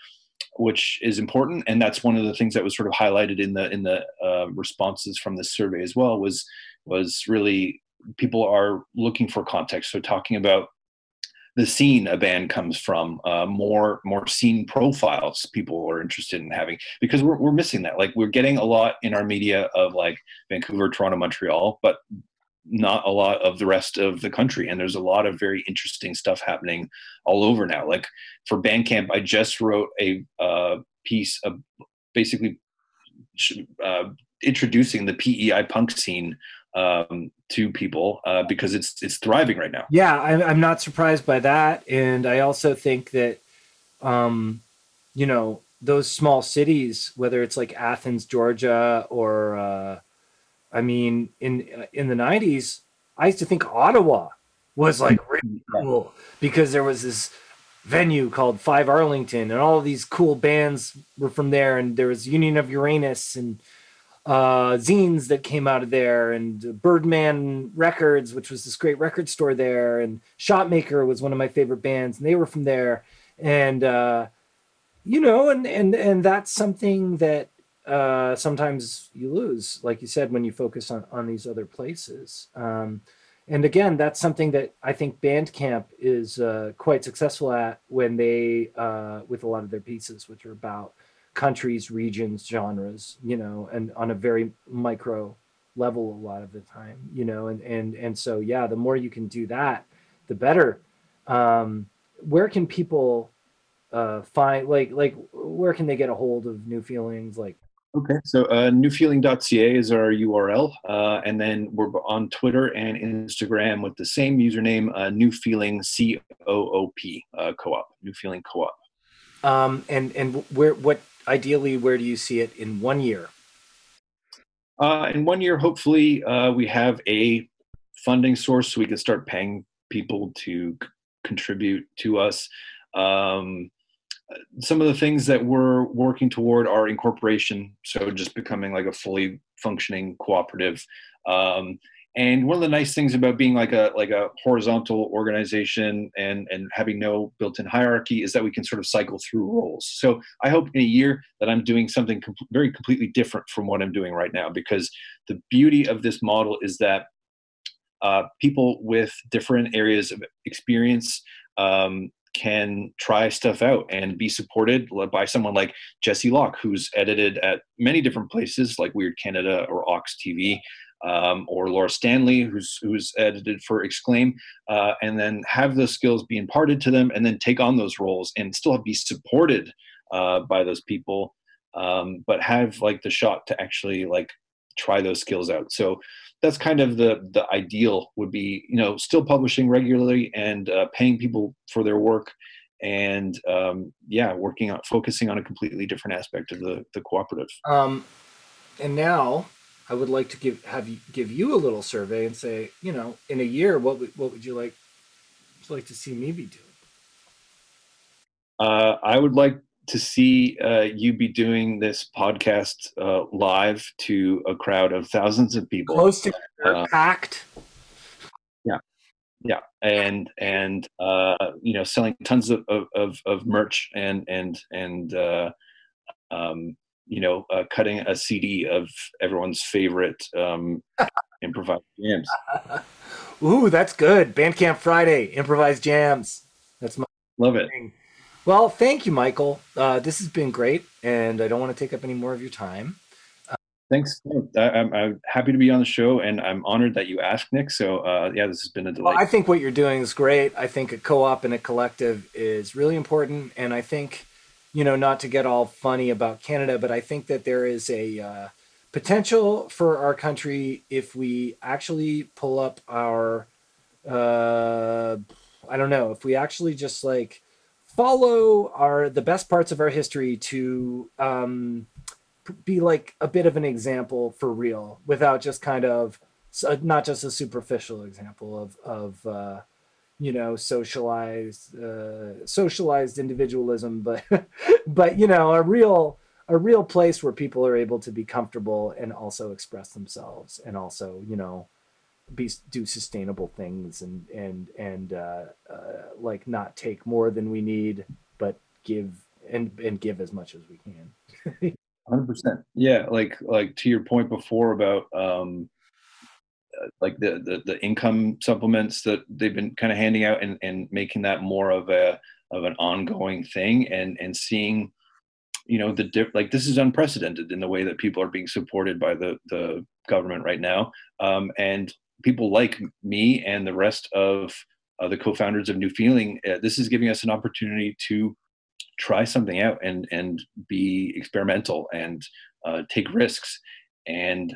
which is important. And that's one of the things that was sort of highlighted in the in the uh, responses from this survey as well. Was was really people are looking for context. So talking about the scene a band comes from, uh, more more scene profiles people are interested in having because we're we're missing that. Like we're getting a lot in our media of like Vancouver, Toronto, Montreal, but not a lot of the rest of the country. And there's a lot of very interesting stuff happening all over now. Like for Bandcamp, I just wrote a uh, piece of basically uh, introducing the PEI punk scene um, to people uh, because it's it's thriving right now. Yeah, I'm, I'm not surprised by that, and I also think that, um, you know, those small cities, whether it's like Athens, Georgia, or uh, I mean, in in the '90s, I used to think Ottawa was like really cool because there was this venue called Five Arlington, and all of these cool bands were from there, and there was Union of Uranus and uh, zines that came out of there, and Birdman Records, which was this great record store there, and Shotmaker was one of my favorite bands, and they were from there, and uh, you know, and and and that's something that uh, sometimes you lose, like you said, when you focus on on these other places. Um, and again, that's something that I think Bandcamp is uh, quite successful at when they, uh, with a lot of their pieces, which are about countries, regions, genres, you know, and on a very micro level a lot of the time, you know, and and and so yeah, the more you can do that, the better. Um, where can people uh, find like like where can they get a hold of new feelings like Okay, so uh, newfeeling.ca is our URL, uh, and then we're on Twitter and Instagram with the same username, uh, New Feeling C O O P uh, Co-op, New Feeling Co-op. Um, and and where what ideally where do you see it in one year? Uh, in one year, hopefully, uh, we have a funding source so we can start paying people to c- contribute to us. Um, some of the things that we're working toward are incorporation, so just becoming like a fully functioning cooperative. Um, and one of the nice things about being like a like a horizontal organization and and having no built-in hierarchy is that we can sort of cycle through roles. So I hope in a year that I'm doing something com- very completely different from what I'm doing right now because the beauty of this model is that uh, people with different areas of experience um, can try stuff out and be supported by someone like Jesse Locke, who's edited at many different places like Weird Canada or Ox TV um, or Laura Stanley, who's who's edited for Exclaim, uh, and then have those skills be imparted to them, and then take on those roles and still be supported uh, by those people, um, but have like the shot to actually like try those skills out. So that's kind of the the ideal would be you know still publishing regularly and uh, paying people for their work and um, yeah working on focusing on a completely different aspect of the the cooperative um, and now I would like to give have you give you a little survey and say, you know, in a year, what would what would you like would you like to see me be doing? Uh, I would like to see uh, you be doing this podcast uh, live to a crowd of thousands of people, close to uh, packed. Yeah, yeah, and and uh, you know, selling tons of, of, of merch and and and uh, um, you know, uh, cutting a CD of everyone's favorite um, improvised jams. Ooh, that's good. Bandcamp Friday, improvised jams. That's my love it. Well, thank you, Michael. Uh, this has been great, and I don't want to take up any more of your time. Uh, Thanks. I, am I'm happy to be on the show, and I'm honored that you asked, Nick. So, uh, yeah, this has been a delight. Well, I think what you're doing is great. I think a co-op and a collective is really important, and I think you know, not to get all funny about Canada, but I think that there is a uh, potential for our country if we actually pull up our, uh, I don't know, if we actually just like follow our the best parts of our history to um, be like a bit of an example for real, without just kind of not just a superficial example of of uh, you know socialized uh, socialized individualism but but you know a real a real place where people are able to be comfortable and also express themselves and also you know be do sustainable things and and and uh, uh, like not take more than we need but give and and give as much as we can. Hundred percent. Yeah, like like to your point before about um, uh, like the, the the income supplements that they've been kind of handing out and and making that more of a of an ongoing thing and and seeing you know the diff like this is unprecedented in the way that people are being supported by the the government right now um, and people like me and the rest of uh, the co-founders of new feeling uh, this is giving us an opportunity to try something out and and be experimental and uh, take risks. And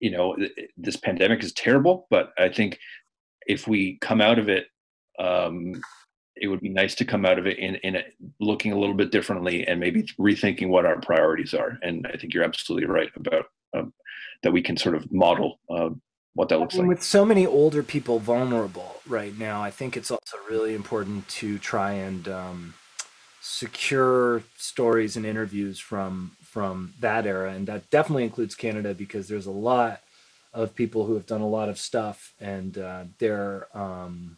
you know th- this pandemic is terrible but i think if we come out of it um, it would be nice to come out of it in, in a, looking a little bit differently and maybe rethinking what our priorities are. And i think you're absolutely right about um, that we can sort of model uh, what that looks I mean, like with so many older people vulnerable right now, I think it's also really important to try and um, secure stories and interviews from from that era, and that definitely includes Canada because there's a lot of people who have done a lot of stuff, and uh, they're um,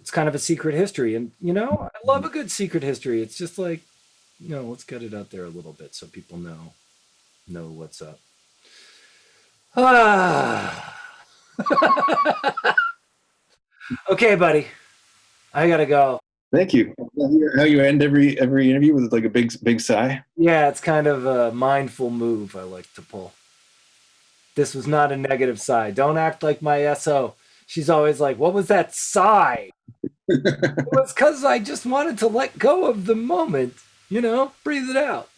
it's kind of a secret history, and you know I love a good secret history. It's just like you know let's get it out there a little bit so people know know what's up. Ah. okay, buddy. I gotta go. thank you how you end every every interview with like a big big sigh Yeah, it's kind of a mindful move I like to pull. This was not a negative sigh. Don't act like my SO. She's always like, What was that sigh? it was because I just wanted to let go of the moment, you know, breathe it out.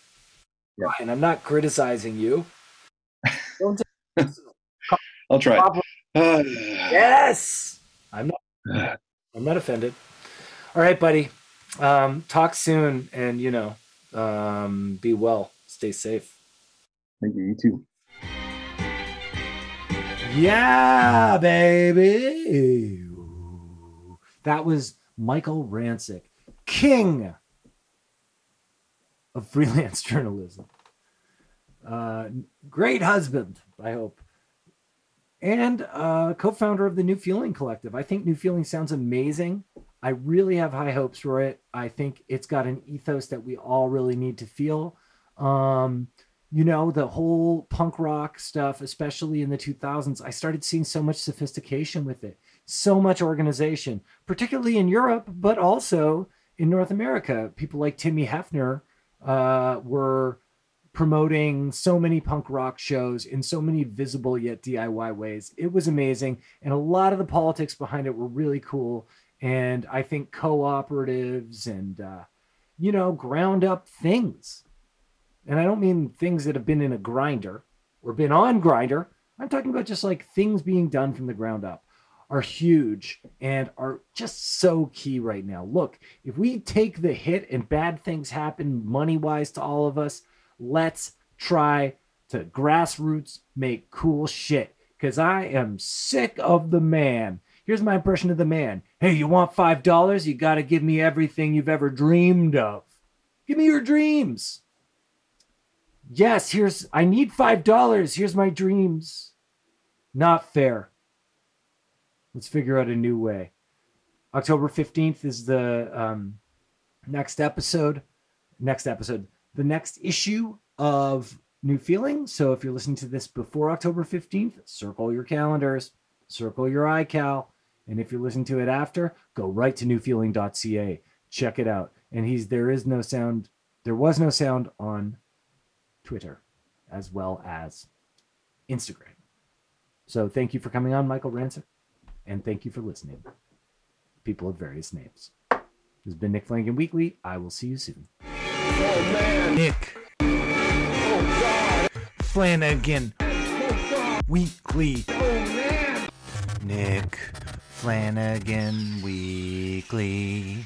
Yeah. Ryan, I'm not criticizing you. Don't take i'll try Uh, Yes. I'm not I'm not offended. All right, buddy. Um, talk soon and you know, um, be well. Stay safe. thank you you too Yeah, baby. That was Michael Rancic, king of freelance journalism. Uh, great husband, I hope. And uh, co founder of the New Feeling Collective. I think New Feeling sounds amazing. I really have high hopes for it. I think it's got an ethos that we all really need to feel. Um, you know, the whole punk rock stuff, especially in the 2000s, I started seeing so much sophistication with it, so much organization, particularly in Europe, but also in North America. People like Timmy Hefner uh, were promoting so many punk rock shows in so many visible yet DIY ways. It was amazing. And a lot of the politics behind it were really cool. And I think cooperatives and, uh, you know, ground up things and I don't mean things that have been in a grinder or been on Grindr. I'm talking about just like things being done from the ground up are huge and are just so key right now. Look, if we take the hit and bad things happen money wise to all of us, let's try to grassroots make cool shit because I am sick of the man. Here's my impression of the man. Hey, you want $5? You got to give me everything you've ever dreamed of. Give me your dreams yes, here's I need five dollars. Here's my dreams. Not fair. Let's figure out a new way. October 15th is the um, next episode. Next episode. The next issue of New Feeling. So if you're listening to this before October 15th, circle your calendars, circle your iCal. And if you're listening to it after, go right to newfeeling.ca. Check it out. And he's there is no sound. There was no sound on Twitter, as well as Instagram. So thank you for coming on, Michael Rancic, and thank you for listening. People of various names. This has been Nick Flanagan Weekly. I will see you soon. Nick Flanagan Weekly. Nick Flanagan Weekly.